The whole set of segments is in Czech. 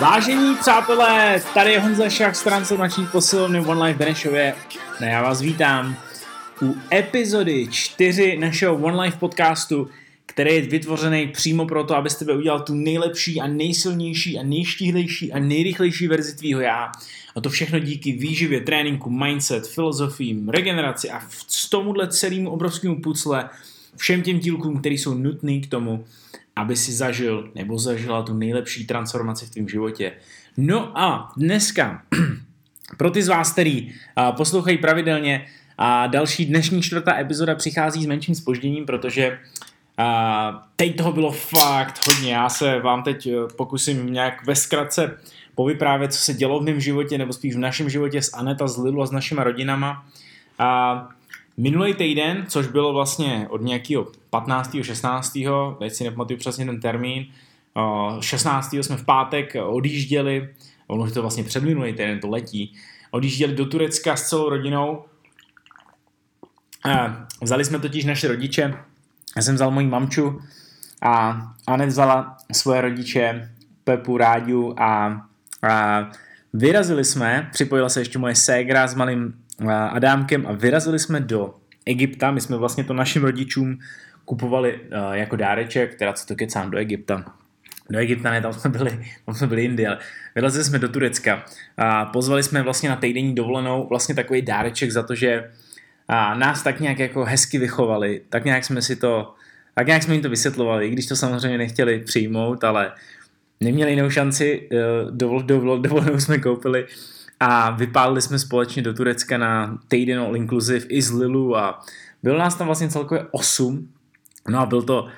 Vážení přátelé, tady je Honza Šach z transformační posilovny One Life Benešově. A já vás vítám u epizody 4 našeho One Life podcastu, který je vytvořený přímo proto, abyste by udělal tu nejlepší a nejsilnější a nejštíhlejší a nejrychlejší verzi tvýho já. A to všechno díky výživě, tréninku, mindset, filozofím, regeneraci a v tomuhle celému obrovskému pucle všem těm dílkům, které jsou nutné k tomu, aby si zažil nebo zažila tu nejlepší transformaci v tvém životě. No a dneska, pro ty z vás, který poslouchají pravidelně, a další dnešní čtvrtá epizoda přichází s menším spožděním, protože a teď toho bylo fakt hodně. Já se vám teď e, pokusím nějak ve zkratce povyprávět, co se dělo v mém životě, nebo spíš v našem životě s Aneta, s Lilu a s našima rodinama. A minulý týden, což bylo vlastně od nějakého 15. 16. teď si nepamatuju přesně ten termín, 16. jsme v pátek odjížděli, ono je to vlastně před minulý týden, to letí, odjížděli do Turecka s celou rodinou. Vzali jsme totiž naše rodiče, já jsem vzal moji mamču a Anet vzala svoje rodiče, Pepu, Ráďu a, a vyrazili jsme, připojila se ještě moje ségra s malým Adámkem a vyrazili jsme do Egypta. My jsme vlastně to našim rodičům kupovali uh, jako dáreček, teda co to kecám, do Egypta. Do Egypta ne, tam jsme byli, tam jsme byli Indie, ale vylezli jsme do Turecka a pozvali jsme vlastně na týdenní dovolenou vlastně takový dáreček za to, že a nás tak nějak jako hezky vychovali, tak nějak jsme si to, tak nějak jsme jim to vysvětlovali, i když to samozřejmě nechtěli přijmout, ale neměli jinou šanci, eh, dovol, dovol, dovolenou jsme koupili a vypálili jsme společně do Turecka na týden all inclusive i z Lilu a bylo nás tam vlastně celkově 8. No a byl to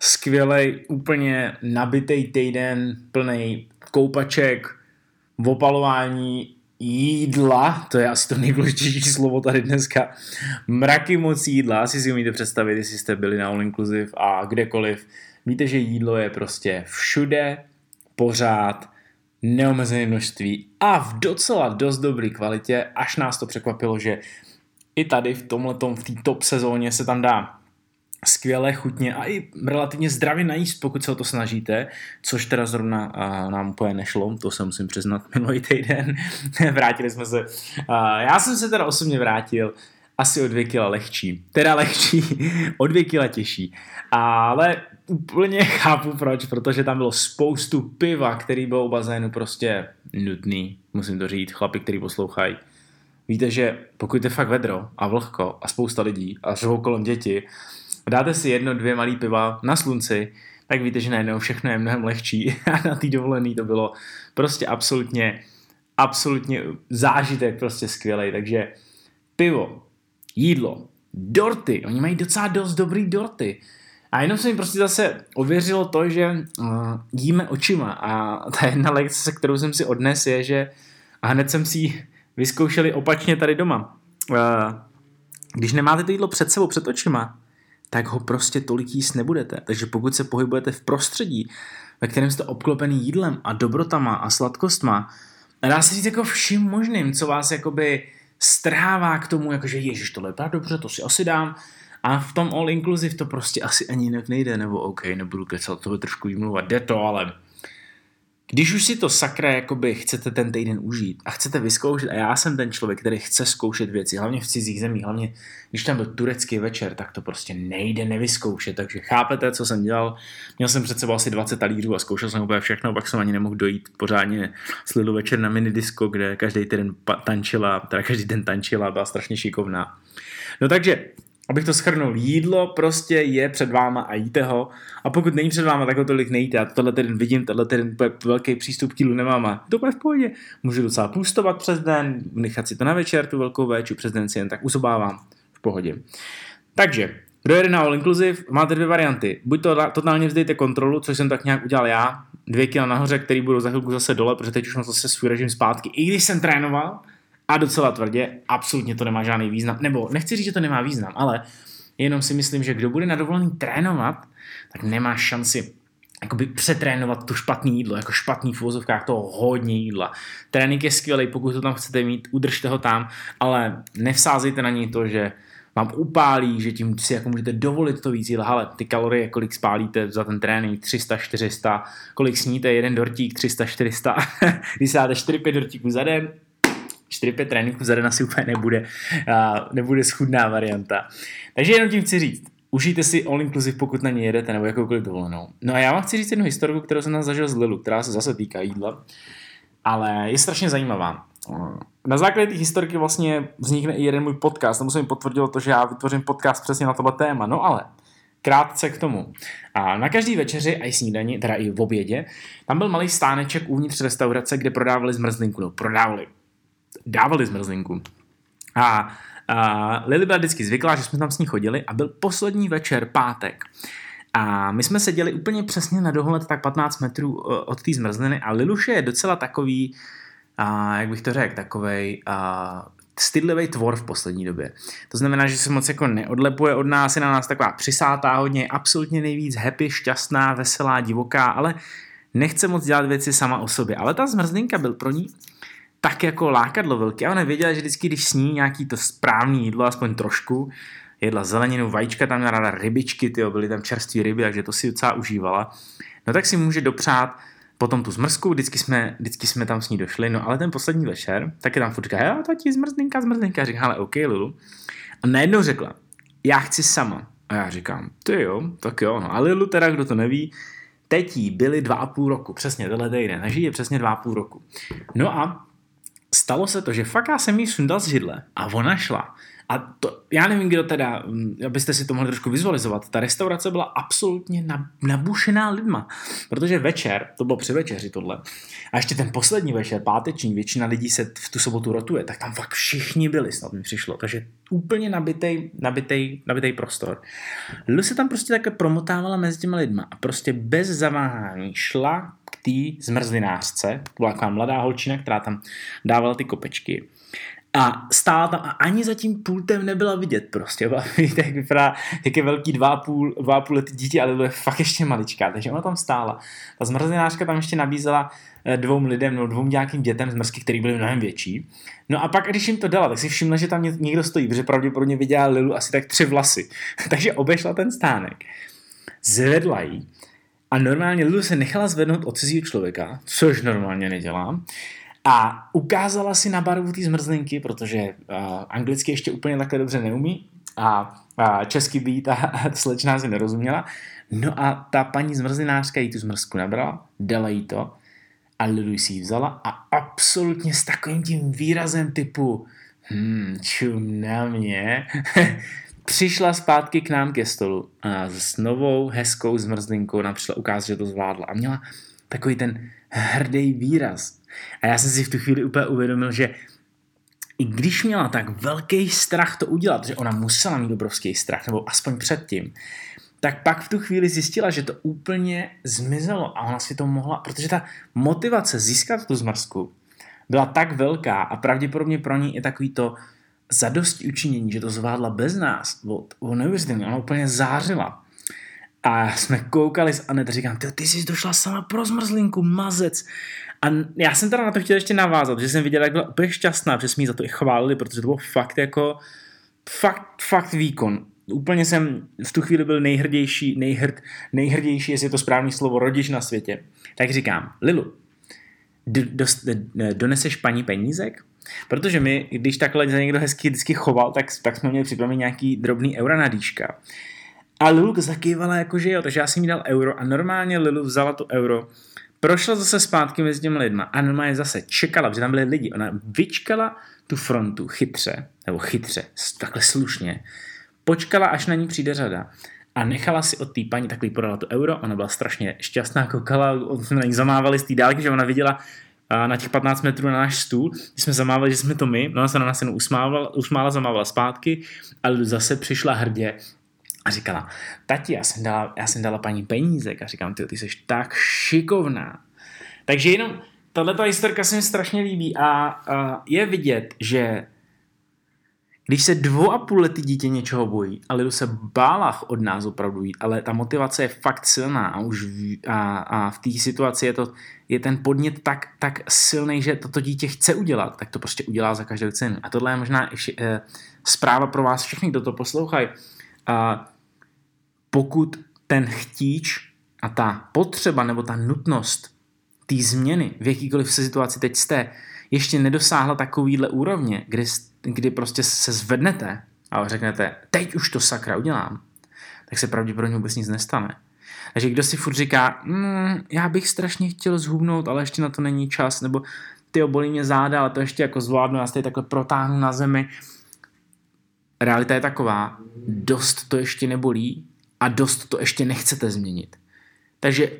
skvělý, úplně nabitý týden, plný koupaček, opalování, jídla, to je asi to nejdůležitější slovo tady dneska, mraky moc jídla, asi si umíte představit, jestli jste byli na All Inclusive a kdekoliv. Víte, že jídlo je prostě všude, pořád, neomezené množství a v docela dost dobré kvalitě, až nás to překvapilo, že i tady v tomhletom, v té top sezóně se tam dá skvěle, chutně a i relativně zdravě najíst, pokud se o to snažíte, což teda zrovna a, nám úplně nešlo, to se musím přiznat minulý týden, vrátili jsme se, a, já jsem se teda osobně vrátil asi o dvě kila lehčí, teda lehčí, o dvě kila těžší, ale úplně chápu proč, protože tam bylo spoustu piva, který byl u bazénu prostě nutný, musím to říct, chlapi, který poslouchají. Víte, že pokud je fakt vedro a vlhko a spousta lidí a jsou kolem děti, dáte si jedno, dvě malý piva na slunci, tak víte, že najednou všechno je mnohem lehčí a na té dovolený to bylo prostě absolutně, absolutně zážitek prostě skvělý, takže pivo, jídlo, dorty, oni mají docela dost dobrý dorty. A jenom se mi prostě zase ověřilo to, že uh, jíme očima a ta jedna lekce, kterou jsem si odnes, je, že a hned jsem si vyzkoušeli opačně tady doma. Uh, když nemáte to jídlo před sebou, před očima, tak ho prostě tolik jíst nebudete. Takže pokud se pohybujete v prostředí, ve kterém jste obklopený jídlem a dobrotama a sladkostma, dá se říct jako vším možným, co vás jakoby strhává k tomu, jakože ježiš, tohle je dobře, to si asi dám, a v tom all inclusive to prostě asi ani jinak nejde, nebo OK, nebudu kecat, to by trošku výmluvat, jde to, ale když už si to sakra jakoby chcete ten týden užít a chcete vyzkoušet, a já jsem ten člověk, který chce zkoušet věci, hlavně v cizích zemích, hlavně když tam byl turecký večer, tak to prostě nejde nevyzkoušet, takže chápete, co jsem dělal. Měl jsem před sebou asi 20 talířů a zkoušel jsem úplně všechno, pak jsem ani nemohl dojít pořádně s Lilu večer na minidisko, kde každý den tančila, teda každý den tančila, byla strašně šikovná. No takže abych to schrnul, jídlo prostě je před váma a jíte ho. A pokud není před váma, tak ho tolik nejíte. A tohle ten vidím, tohle ten velký přístup k jídlu nemám. A to bude v pohodě. Můžu docela půstovat přes den, nechat si to na večer, tu velkou véču přes den si jen tak uzobávám v pohodě. Takže, kdo jede na All Inclusive, máte dvě varianty. Buď to totálně vzdejte kontrolu, což jsem tak nějak udělal já, dvě kila nahoře, který budou za chvilku zase dole, protože teď už mám zase svůj režim zpátky. I když jsem trénoval, a docela tvrdě, absolutně to nemá žádný význam. Nebo nechci říct, že to nemá význam, ale jenom si myslím, že kdo bude na dovolený trénovat, tak nemá šanci jakoby přetrénovat to špatné jídlo, jako špatný v vozovkách toho hodně jídla. Trénink je skvělý, pokud to tam chcete mít, udržte ho tam, ale nevsázejte na něj to, že vám upálí, že tím si jako můžete dovolit to víc jídla. Ale ty kalorie, kolik spálíte za ten trénink, 300, 400, kolik sníte, jeden dortík, 300, 400, když dáte 4-5 dortíků za den, 4-5 tréninků za den asi úplně nebude, uh, nebude schudná varianta. Takže jenom tím chci říct, užijte si all inclusive, pokud na ně jedete, nebo jakoukoliv dovolenou. No a já vám chci říct jednu historiku, kterou jsem nás zažil z Lilu, která se zase týká jídla, ale je strašně zajímavá. Na základě té historiky vlastně vznikne i jeden můj podcast, tomu se mi potvrdilo to, že já vytvořím podcast přesně na tohle téma, no ale krátce k tomu. A na každý večeři a i snídani, teda i v obědě, tam byl malý stáneček uvnitř restaurace, kde prodávali zmrzlinku, no prodávali, dávali zmrzlinku. A a Lily byla vždycky zvyklá, že jsme tam s ní chodili a byl poslední večer, pátek. A my jsme seděli úplně přesně na dohled tak 15 metrů od té zmrzliny a Liluše je docela takový, a, jak bych to řekl, takovej a, stydlivý tvor v poslední době. To znamená, že se moc jako neodlepuje od nás, je na nás taková přisátá hodně, absolutně nejvíc happy, šťastná, veselá, divoká, ale nechce moc dělat věci sama o sobě. Ale ta zmrzlinka byl pro ní tak jako lákadlo velký. A ona věděla, že vždycky, když sní nějaký to správný jídlo, aspoň trošku, jedla zeleninu, vajíčka, tam měla ráda rybičky, tyjo, byly tam čerstvé ryby, takže to si docela užívala. No tak si může dopřát potom tu zmrzku, vždycky jsme, vždycky jsme tam s ní došli, no ale ten poslední večer, tak je tam furt říká, jo, tati, zmrzlinka, zmrzlinka, říká, ale OK, Lulu. A najednou řekla, já chci sama. A já říkám, ty jo, tak jo, no. A Lilu teda, kdo to neví, teď jí byly dva a půl roku, přesně tenhle týden, takže je přesně dva a půl roku. No a stalo se to, že fakt já jsem jí sundal z židle a ona šla. A to, já nevím, kdo teda, mm, abyste si to mohli trošku vizualizovat, ta restaurace byla absolutně nabušená lidma, protože večer, to bylo při večeři tohle, a ještě ten poslední večer, páteční, většina lidí se v tu sobotu rotuje, tak tam fakt všichni byli, snad mi přišlo, takže úplně nabitej, nabitej, nabitej prostor. Lulu se tam prostě také promotávala mezi těma lidma a prostě bez zaváhání šla té zmrzlinářce, to byla taková mladá holčina, která tam dávala ty kopečky a stála tam a ani za tím pultem nebyla vidět prostě. Byla vidět, jak vypadá, jak je velký dva půl, dva půl letý dítě, ale to je fakt ještě maličká. Takže ona tam stála. Ta zmrzlinářka tam ještě nabízela eh, dvou lidem, no dvou nějakým dětem zmrzky, který byly mnohem větší. No a pak, když jim to dala, tak si všimla, že tam někdo stojí, protože pravděpodobně viděla Lilu asi tak tři vlasy. Takže obešla ten stánek. Zvedla jí a normálně Lilu se nechala zvednout od cizího člověka, což normálně nedělám. A ukázala si na barvu té zmrzlinky, protože uh, anglicky ještě úplně takhle dobře neumí a, a česky by ta, slečná si nerozuměla. No a ta paní zmrzlinářka jí tu zmrzku nabrala, dala jí to a Lilu si ji vzala a absolutně s takovým tím výrazem typu hmm, čum na mě, přišla zpátky k nám ke stolu a s novou hezkou zmrzlinkou nám přišla ukázat, že to zvládla a měla takový ten hrdý výraz. A já jsem si v tu chvíli úplně uvědomil, že i když měla tak velký strach to udělat, že ona musela mít obrovský strach, nebo aspoň předtím, tak pak v tu chvíli zjistila, že to úplně zmizelo a ona si to mohla, protože ta motivace získat tu zmrzku byla tak velká a pravděpodobně pro ní je takový to zadosti učinění, že to zvládla bez nás, o neuvěřitelně, ona úplně zářila. A jsme koukali s Anet a říkám, ty, ty jsi došla sama pro zmrzlinku, mazec. A já jsem teda na to chtěl ještě navázat, že jsem viděl, jak byla úplně šťastná, že jsme za to i chválili, protože to bylo fakt jako, fakt, fakt výkon. Úplně jsem v tu chvíli byl nejhrdější, nejhrd, nejhrdější, jestli je to správné slovo, rodič na světě. Tak říkám, Lilu, dost, doneseš paní penízek? Protože my, když takhle za někdo hezky vždycky choval, tak, tak jsme měli připravený nějaký drobný eura na dýška. A Lilu zakývala jako, že jo, takže já jsem jí dal euro a normálně Lilu vzala to euro, prošla zase zpátky mezi těmi lidma a normálně zase čekala, protože tam byli lidi. Ona vyčkala tu frontu chytře, nebo chytře, takhle slušně, počkala, až na ní přijde řada a nechala si od té paní takový podala to euro, ona byla strašně šťastná, koukala, na ní zamávali z té dálky, že ona viděla na těch 15 metrů na náš stůl, jsme zamávali, že jsme to my, no ona se na nás jenom usmávala, usmála, zamávala zpátky, ale zase přišla hrdě a říkala, tati, já jsem dala, já jsem dala paní peníze. A říkám, ty, ty jsi tak šikovná. Takže jenom tahle historka se mi strašně líbí a, a je vidět, že když se dvou a půl lety dítě něčeho bojí a lidu se bála od nás opravdu jít, ale ta motivace je fakt silná a už v, a, a v té situaci je, to, je ten podnět tak, tak silný, že toto dítě chce udělat, tak to prostě udělá za každou cenu. A tohle je možná ještě, eh, zpráva pro vás všechny, kdo to poslouchají. A pokud ten chtíč a ta potřeba nebo ta nutnost té změny v jakýkoliv se situaci teď jste, ještě nedosáhla takovýhle úrovně, kdy, kdy prostě se zvednete a řeknete, teď už to sakra udělám, tak se pravděpodobně vůbec nic nestane. Takže kdo si furt říká, mm, já bych strašně chtěl zhubnout, ale ještě na to není čas, nebo ty bolí mě záda, ale to ještě jako zvládnu, já se takhle protáhnu na zemi. Realita je taková, dost to ještě nebolí a dost to ještě nechcete změnit. Takže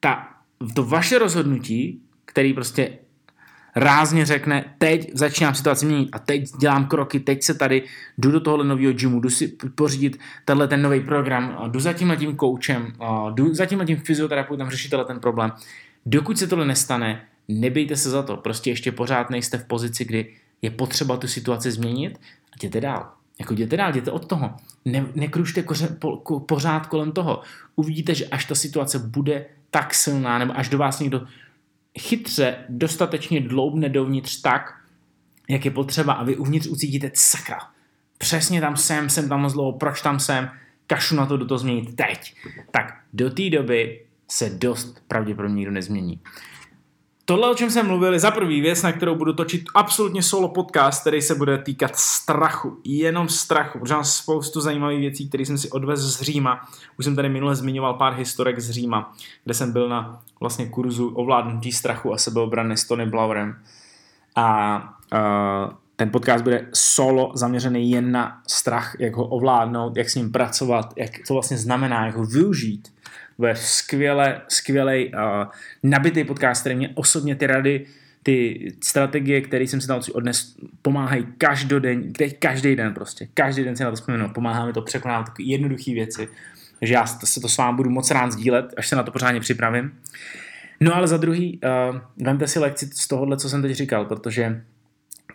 ta, to vaše rozhodnutí, který prostě rázně řekne, teď začínám situaci měnit a teď dělám kroky, teď se tady jdu do tohohle nového gymu, jdu si pořídit tenhle ten nový program, jdu za tímhle tím koučem, jdu za tímhle tím fyzioterapeutem řešit tenhle ten problém. Dokud se tohle nestane, nebejte se za to, prostě ještě pořád nejste v pozici, kdy je potřeba tu situaci změnit a jděte dál. Jako jděte dál, jděte od toho. Ne, nekrušte koře, po, ko, pořád kolem toho. Uvidíte, že až ta situace bude tak silná, nebo až do vás někdo chytře dostatečně dloubne dovnitř tak, jak je potřeba a vy uvnitř ucítíte sakra. Přesně tam jsem, jsem tam zlo, proč tam jsem, kašu na to, do toho změnit teď. Tak do té doby se dost pravděpodobně nikdo nezmění. Tohle, o čem jsem mluvil, je za prvý věc, na kterou budu točit absolutně solo podcast, který se bude týkat strachu. Jenom strachu, protože mám spoustu zajímavých věcí, které jsem si odvezl z Říma. Už jsem tady minule zmiňoval pár historek z Říma, kde jsem byl na vlastně kurzu ovládnutí strachu a sebeobrany s Tony Blauerem. A uh, ten podcast bude solo zaměřený jen na strach, jak ho ovládnout, jak s ním pracovat, jak to vlastně znamená, jak ho využít bude skvěle, skvělej, uh, nabitý podcast, který mě osobně ty rady, ty strategie, které jsem si naučil odnes, pomáhají každodenně, každý den prostě, každý den si na to vzpomenu, pomáhá mi to překonávat takové jednoduché věci, takže já se to s vámi budu moc rád sdílet, až se na to pořádně připravím. No ale za druhý, uh, vemte si lekci z tohohle, co jsem teď říkal, protože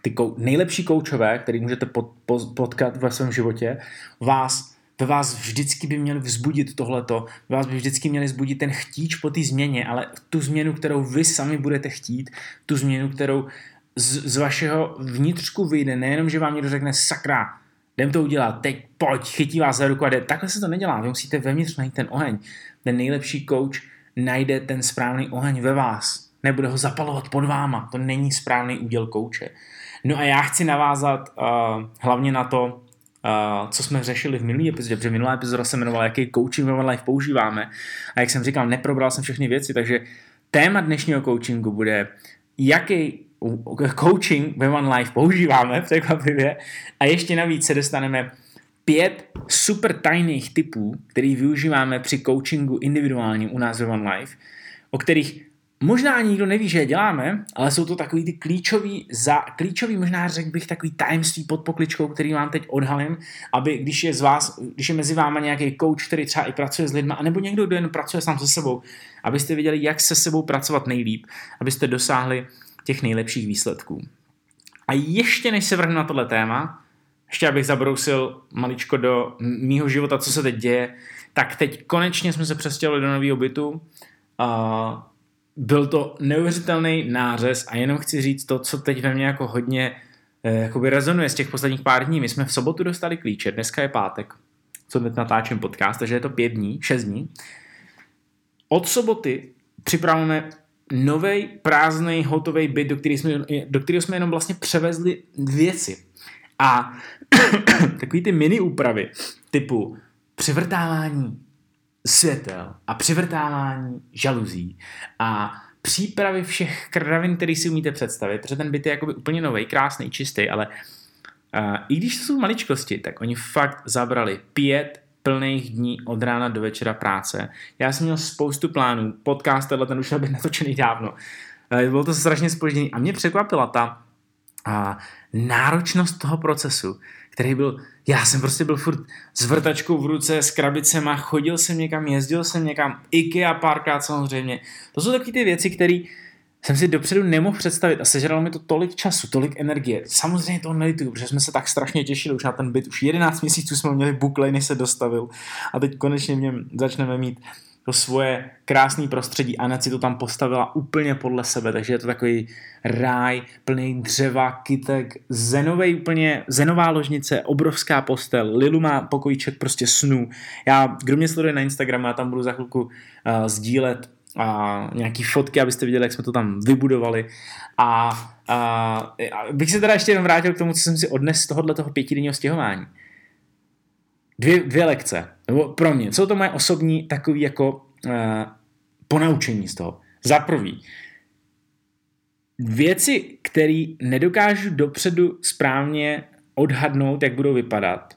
ty kou- nejlepší koučové, který můžete pot- potkat ve svém životě, vás ve vás vždycky by měli vzbudit tohleto, ve vás by vždycky měli vzbudit ten chtíč po té změně, ale tu změnu, kterou vy sami budete chtít, tu změnu, kterou z, z vašeho vnitřku vyjde, nejenom, že vám někdo řekne sakra, jdem to udělat, teď pojď, chytí vás za ruku a jde. Takhle se to nedělá, vy musíte vevnitř najít ten oheň. Ten nejlepší coach najde ten správný oheň ve vás, nebude ho zapalovat pod váma, to není správný úděl kouče. No a já chci navázat uh, hlavně na to, Uh, co jsme řešili v minulý epizodě, protože minulá epizoda se jmenovala, jaký coaching ve life používáme. A jak jsem říkal, neprobral jsem všechny věci, takže téma dnešního coachingu bude, jaký coaching ve One Life používáme, překvapivě. A ještě navíc se dostaneme pět super tajných typů, který využíváme při coachingu individuálním u nás ve One Life, o kterých Možná ani nikdo neví, že je děláme, ale jsou to takový ty klíčový, za, klíčový možná řekl bych takový tajemství pod pokličkou, který vám teď odhalím, aby když je z vás, když je mezi váma nějaký coach, který třeba i pracuje s lidmi, anebo někdo, kdo jen pracuje sám se sebou, abyste věděli, jak se sebou pracovat nejlíp, abyste dosáhli těch nejlepších výsledků. A ještě než se vrhnu na tohle téma, ještě abych zabrousil maličko do mýho života, co se teď děje, tak teď konečně jsme se přestěhovali do nového bytu. Uh, byl to neuvěřitelný nářez a jenom chci říct to, co teď ve mně jako hodně eh, jakoby rezonuje z těch posledních pár dní. My jsme v sobotu dostali klíče, dneska je pátek, co teď natáčím podcast, takže je to pět dní, šest dní. Od soboty připravujeme nový prázdný hotový byt, do kterého, jsme, do kterého jsme jenom vlastně převezli věci. A takový ty mini úpravy typu přivrtávání světel a přivrtávání žaluzí a přípravy všech kravin, které si umíte představit, protože ten byt je jakoby úplně nový, krásný, čistý, ale uh, i když to jsou maličkosti, tak oni fakt zabrali pět plných dní od rána do večera práce. Já jsem měl spoustu plánů, podcast tenhle ten už byl natočený dávno. Uh, bylo to strašně spožděný a mě překvapila ta uh, náročnost toho procesu, který byl já jsem prostě byl furt s vrtačkou v ruce, s krabicema, chodil jsem někam, jezdil jsem někam, IKEA párkrát samozřejmě. To jsou takové ty věci, které jsem si dopředu nemohl představit a sežralo mi to tolik času, tolik energie. Samozřejmě to nelituju, protože jsme se tak strašně těšili už na ten byt. Už 11 měsíců jsme měli buklej, než se dostavil a teď konečně v něm začneme mít to svoje krásné prostředí. Anna si to tam postavila úplně podle sebe, takže je to takový ráj plný dřeva, kytek, zenovej úplně, zenová ložnice, obrovská postel, Lilu má pokojíček prostě snů. Já, kdo mě sleduje na Instagramu, já tam budu za chvilku uh, sdílet a nějaký fotky, abyste viděli, jak jsme to tam vybudovali. A, a, a bych se teda ještě jenom vrátil k tomu, co jsem si odnes z tohohle toho pětidenního stěhování. Dvě, dvě lekce, nebo pro mě, co to moje osobní takový jako uh, ponaučení z toho. Za prvý, věci, které nedokážu dopředu správně odhadnout, jak budou vypadat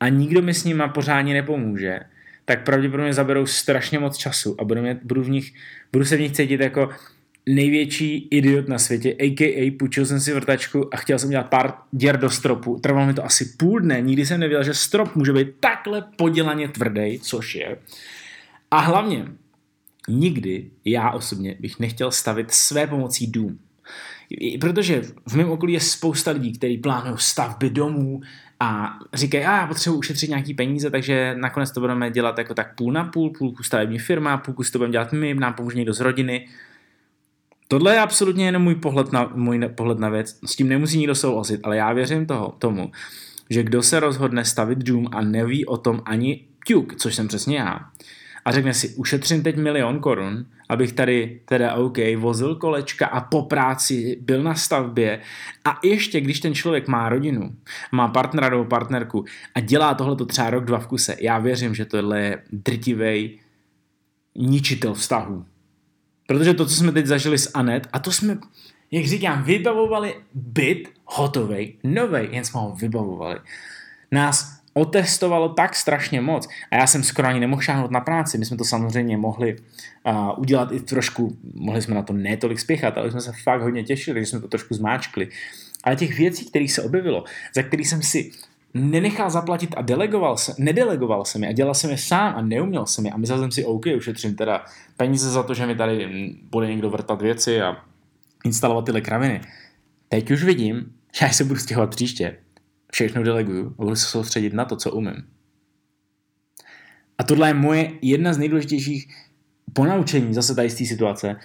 a nikdo mi s nima pořádně nepomůže, tak pravděpodobně zaberou strašně moc času a budu, mě, budu, v nich, budu se v nich cítit jako největší idiot na světě, a.k.a. půjčil jsem si vrtačku a chtěl jsem dělat pár děr do stropu. Trvalo mi to asi půl dne, nikdy jsem nevěděl, že strop může být takhle podělaně tvrdý, což je. A hlavně, nikdy já osobně bych nechtěl stavit své pomocí dům. Protože v mém okolí je spousta lidí, kteří plánují stavby domů a říkají, a já potřebuji ušetřit nějaký peníze, takže nakonec to budeme dělat jako tak půl na půl, půlku stavební firma, půlku si to budeme dělat my, nám pomůže někdo z rodiny. Tohle je absolutně jenom můj pohled na, můj pohled na věc. S tím nemusí nikdo souhlasit, ale já věřím toho, tomu, že kdo se rozhodne stavit dům a neví o tom ani ťuk, což jsem přesně já, a řekne si, ušetřím teď milion korun, abych tady teda OK, vozil kolečka a po práci byl na stavbě a ještě když ten člověk má rodinu, má partnera nebo partnerku a dělá tohle to třeba rok, dva v kuse, já věřím, že tohle je drtivej ničitel vztahů. Protože to, co jsme teď zažili s Anet, a to jsme, jak říkám, vybavovali byt hotovej, novej, jen jsme ho vybavovali. Nás otestovalo tak strašně moc. A já jsem skoro ani nemohl šáhnout na práci. My jsme to samozřejmě mohli uh, udělat i trošku, mohli jsme na to netolik spěchat, ale jsme se fakt hodně těšili, že jsme to trošku zmáčkli. Ale těch věcí, které se objevilo, za které jsem si nenechal zaplatit a delegoval se, nedelegoval jsem je a dělal jsem je sám a neuměl jsem je a myslel jsem si, OK, ušetřím teda peníze za to, že mi tady bude někdo vrtat věci a instalovat tyhle kraviny. Teď už vidím, že já se budu stěhovat příště, všechno deleguju a budu se soustředit na to, co umím. A tohle je moje jedna z nejdůležitějších ponaučení zase tady z té situace,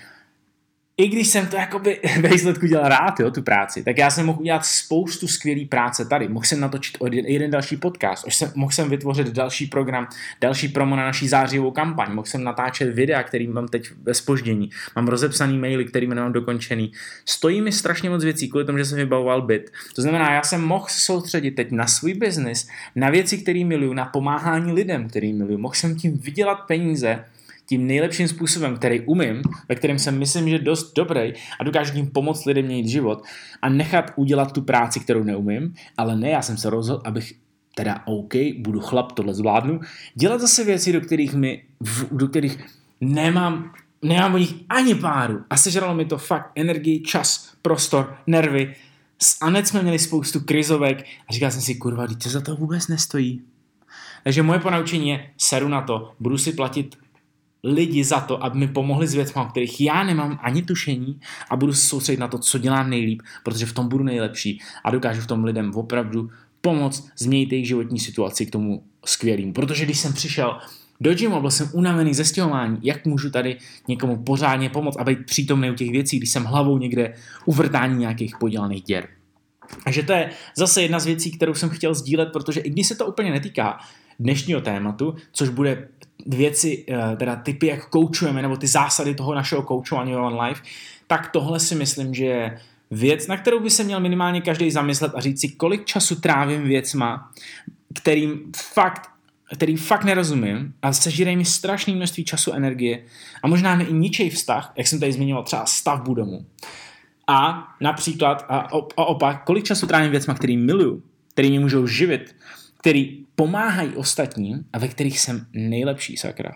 i když jsem to jakoby ve výsledku dělal rád, jo, tu práci, tak já jsem mohl udělat spoustu skvělé práce tady. Mohl jsem natočit jeden, jeden další podcast, jsem, mohl jsem vytvořit další program, další promo na naší zářivou kampaň, mohl jsem natáčet videa, který mám teď ve spoždění, mám rozepsaný maily, který nemám dokončený. Stojí mi strašně moc věcí kvůli tomu, že jsem vybavoval byt. To znamená, já jsem mohl soustředit teď na svůj biznis, na věci, které miluju, na pomáhání lidem, který miluju. Mohl jsem tím vydělat peníze, tím nejlepším způsobem, který umím, ve kterém jsem myslím, že dost dobrý a dokážu tím pomoct lidem měnit život a nechat udělat tu práci, kterou neumím, ale ne, já jsem se rozhodl, abych teda OK, budu chlap, tohle zvládnu, dělat zase věci, do kterých mi, do kterých nemám, nemám o nich ani páru a sežralo mi to fakt energii, čas, prostor, nervy. S Anet jsme měli spoustu krizovek a říkal jsem si, kurva, to za to vůbec nestojí. Takže moje ponaučení je, seru na to, budu si platit lidi za to, aby mi pomohli s věcmi, o kterých já nemám ani tušení a budu se soustředit na to, co dělám nejlíp, protože v tom budu nejlepší a dokážu v tom lidem opravdu pomoct změnit jejich životní situaci k tomu skvělým. Protože když jsem přišel do gymu, byl jsem unavený ze stěhování, jak můžu tady někomu pořádně pomoct a být přítomný u těch věcí, když jsem hlavou někde u vrtání nějakých podělaných děr. Takže to je zase jedna z věcí, kterou jsem chtěl sdílet, protože i když se to úplně netýká dnešního tématu, což bude věci, eh, teda typy, jak koučujeme, nebo ty zásady toho našeho koučování on life, tak tohle si myslím, že je věc, na kterou by se měl minimálně každý zamyslet a říct si, kolik času trávím věcma, kterým fakt který fakt nerozumím a sežírají mi strašné množství času, energie a možná mi i ničej vztah, jak jsem tady zmiňoval, třeba stavbu domu. A například, a, a opak, kolik času trávím věcma, který miluju, který mě můžou živit, který pomáhají ostatním a ve kterých jsem nejlepší, sakra.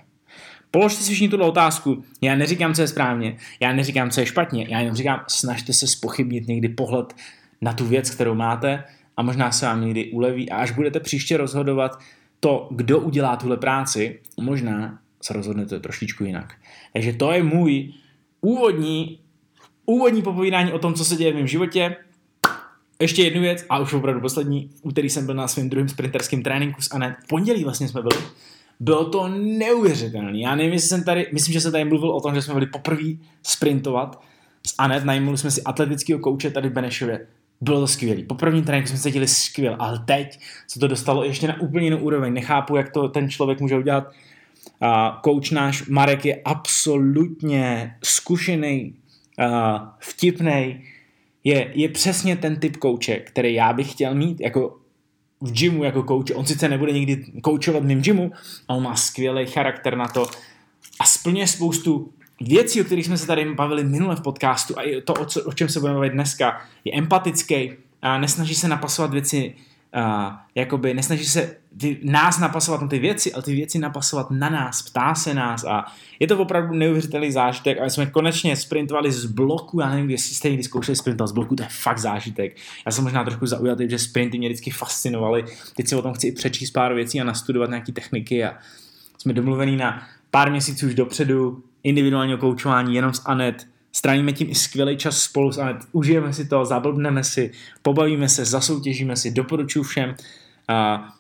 Položte si všichni tuto otázku. Já neříkám, co je správně, já neříkám, co je špatně, já jenom říkám, snažte se spochybnit někdy pohled na tu věc, kterou máte a možná se vám někdy uleví a až budete příště rozhodovat to, kdo udělá tuhle práci, možná se rozhodnete trošičku jinak. Takže to je můj úvodní úvodní popovídání o tom, co se děje v mém životě. Ještě jednu věc, a už opravdu poslední, v úterý jsem byl na svém druhém sprinterském tréninku s Anet. V pondělí vlastně jsme byli. Bylo to neuvěřitelné. Já nevím, jestli jsem tady, myslím, že jsem tady mluvil o tom, že jsme byli poprvé sprintovat s Anet, najmuli jsme si atletického kouče tady v Benešově. Bylo to skvělé. Po první tréninku jsme se cítili skvěle, ale teď se to dostalo ještě na úplně jinou úroveň. Nechápu, jak to ten člověk může udělat. Kouč náš Marek je absolutně zkušený, vtipný. Je, je přesně ten typ kouče, který já bych chtěl mít jako v gymu jako kouče. On sice nebude nikdy koučovat v mém gymu, ale on má skvělý charakter na to a splňuje spoustu věcí, o kterých jsme se tady bavili minule v podcastu a i to, o, co, o čem se budeme bavit dneska, je empatický a nesnaží se napasovat věci, uh, jakoby nesnaží se ty, nás napasovat na ty věci, ale ty věci napasovat na nás, ptá se nás a je to opravdu neuvěřitelný zážitek a jsme konečně sprintovali z bloku, já nevím, jestli jste někdy zkoušeli sprintovat z bloku, to je fakt zážitek. Já jsem možná trošku zaujatý, že sprinty mě vždycky fascinovaly, teď si o tom chci i přečíst pár věcí a nastudovat nějaké techniky a jsme domluvení na pár měsíců už dopředu, individuálního koučování jenom s Anet, strávíme tím i skvělý čas spolu s Anet, užijeme si to, zablbneme si, pobavíme se, zasoutěžíme si, doporučuji všem,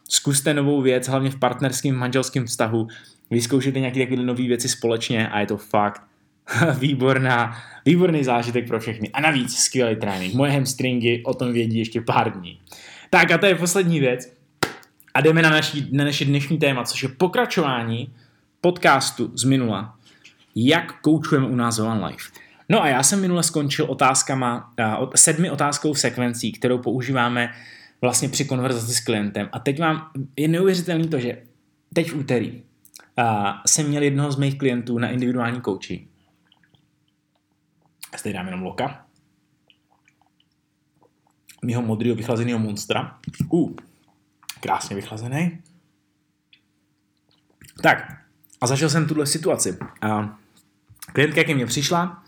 zkuste novou věc, hlavně v partnerském manželském vztahu, vyzkoušejte nějaké takové nové věci společně a je to fakt výborná, výborný zážitek pro všechny. A navíc skvělý trénink. Moje hamstringy o tom vědí ještě pár dní. Tak a to je poslední věc. A jdeme na, naší, na naše dnešní téma, což je pokračování podcastu z minula jak koučujeme u nás One Life. No a já jsem minule skončil otázkama, sedmi otázkou v sekvencí, kterou používáme vlastně při konverzaci s klientem. A teď mám, je neuvěřitelný to, že teď v úterý a, jsem měl jednoho z mých klientů na individuální kouči. Já dám jenom loka. Mýho modrýho vychlazeného monstra. Uh, krásně vychlazený. Tak, a zažil jsem tuhle situaci. A klientka ke mně přišla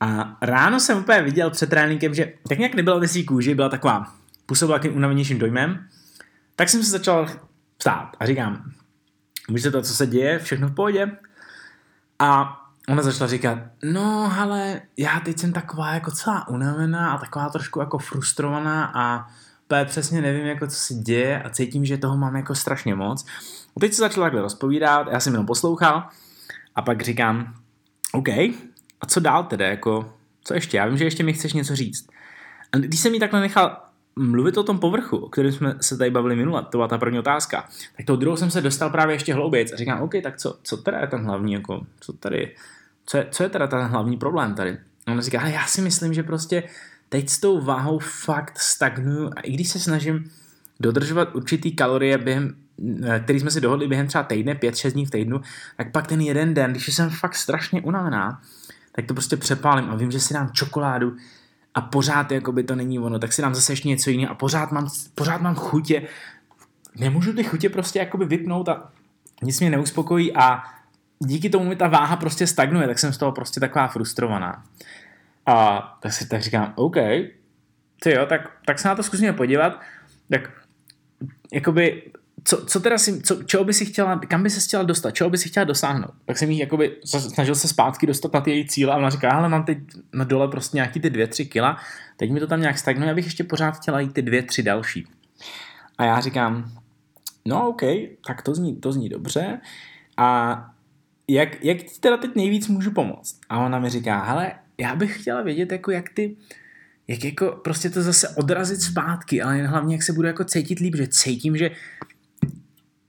a ráno jsem úplně viděl před tréninkem, že tak nějak nebyla ve kůži, byla taková, působila takovým unavenějším dojmem, tak jsem se začal ptát a říkám, víš to, co se děje, všechno v pohodě? A ona začala říkat, no ale já teď jsem taková jako celá unavená a taková trošku jako frustrovaná a přesně nevím, jako co se děje a cítím, že toho mám jako strašně moc. A teď se začala takhle rozpovídat, já jsem jenom poslouchal a pak říkám, OK, a co dál tedy, jako, co ještě? Já vím, že ještě mi chceš něco říct. A když jsem mi takhle nechal mluvit o tom povrchu, o kterém jsme se tady bavili minule, to byla ta první otázka, tak tou druhou jsem se dostal právě ještě hloubějc a říkám, OK, tak co, co teda je ten hlavní, jako, co tady, co je, co je teda ten hlavní problém tady? A on říká, ale já si myslím, že prostě teď s tou váhou fakt stagnuju a i když se snažím dodržovat určitý kalorie během Eh, který jsme si dohodli během třeba týdne, 5-6 dní v týdnu, tak pak ten jeden den, když jsem fakt strašně unavená, tak to prostě přepálím a vím, že si dám čokoládu a pořád jako by to není ono, tak si dám zase ještě něco jiného a pořád mám, pořád mám chutě. Nemůžu ty chutě prostě jakoby vypnout a nic mě neuspokojí a díky tomu mi ta váha prostě stagnuje, tak jsem z toho prostě taková frustrovaná. A tak si tak říkám, OK, ty jo, tak, tak se na to zkusíme podívat. Tak jakoby co, co teda si, co, čeho by si chtěla, kam by se chtěla dostat, čeho by si chtěla dosáhnout. Tak jsem jí jakoby snažil se zpátky dostat na ty její cíle a ona říká, ale mám teď na dole prostě nějaký ty dvě, tři kila, teď mi to tam nějak stagnuje, abych ještě pořád chtěla jít ty dvě, tři další. A já říkám, no OK, tak to zní, to zní dobře. A jak, jak ti teda teď nejvíc můžu pomoct? A ona mi říká, hele, já bych chtěla vědět, jako jak ty, jak jako prostě to zase odrazit zpátky, ale hlavně jak se budu jako cítit líp, že cítím, že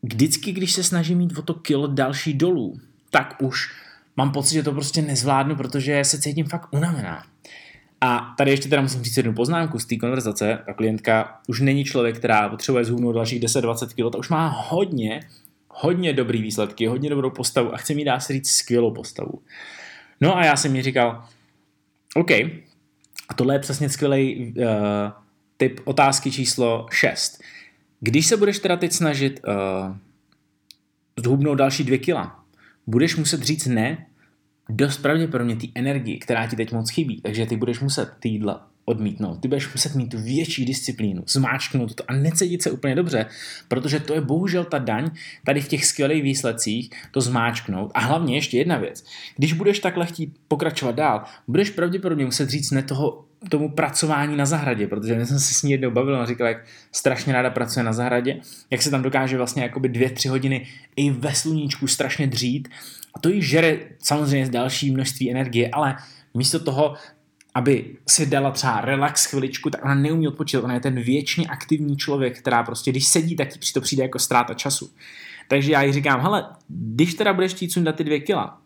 vždycky, když se snažím mít o to kilo další dolů, tak už mám pocit, že to prostě nezvládnu, protože se cítím fakt unavená. A tady ještě teda musím říct jednu poznámku z té konverzace. Ta klientka už není člověk, která potřebuje zhubnout dalších 10-20 kg, ta už má hodně, hodně dobrý výsledky, hodně dobrou postavu a chce mi dá se říct skvělou postavu. No a já jsem mi říkal, OK, a tohle je přesně skvělý uh, typ otázky číslo 6. Když se budeš teda teď snažit uh, zhubnout další dvě kila, budeš muset říct ne dost pravděpodobně té energii, která ti teď moc chybí. Takže ty budeš muset ty jídla odmítnout. Ty budeš muset mít tu větší disciplínu, zmáčknout to a necítit se úplně dobře, protože to je bohužel ta daň tady v těch skvělých výsledcích, to zmáčknout. A hlavně ještě jedna věc. Když budeš takhle chtít pokračovat dál, budeš pravděpodobně muset říct ne toho tomu pracování na zahradě, protože já jsem se s ní jednou bavil a říkal, jak strašně ráda pracuje na zahradě, jak se tam dokáže vlastně jakoby dvě, tři hodiny i ve sluníčku strašně dřít a to jí žere samozřejmě další množství energie, ale místo toho aby si dala třeba relax chviličku, tak ona neumí odpočívat. Ona je ten věčně aktivní člověk, která prostě, když sedí, tak jí to přijde jako ztráta času. Takže já jí říkám, hele, když teda budeš chtít sundat ty dvě kila,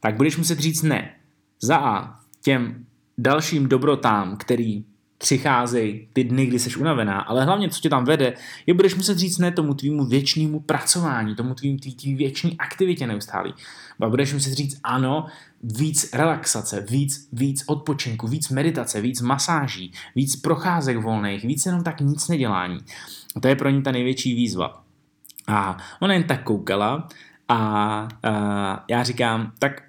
tak budeš muset říct ne. Za A těm dalším dobrotám, který přicházejí ty dny, kdy jsi unavená, ale hlavně, co tě tam vede, je budeš muset říct ne tomu tvýmu věčnému pracování, tomu tvým, tvý, věčný aktivitě neustálý. A budeš muset říct ano, víc relaxace, víc, víc odpočinku, víc meditace, víc masáží, víc procházek volných, víc jenom tak nic nedělání. A to je pro ní ta největší výzva. A ona jen tak koukala a, a já říkám, tak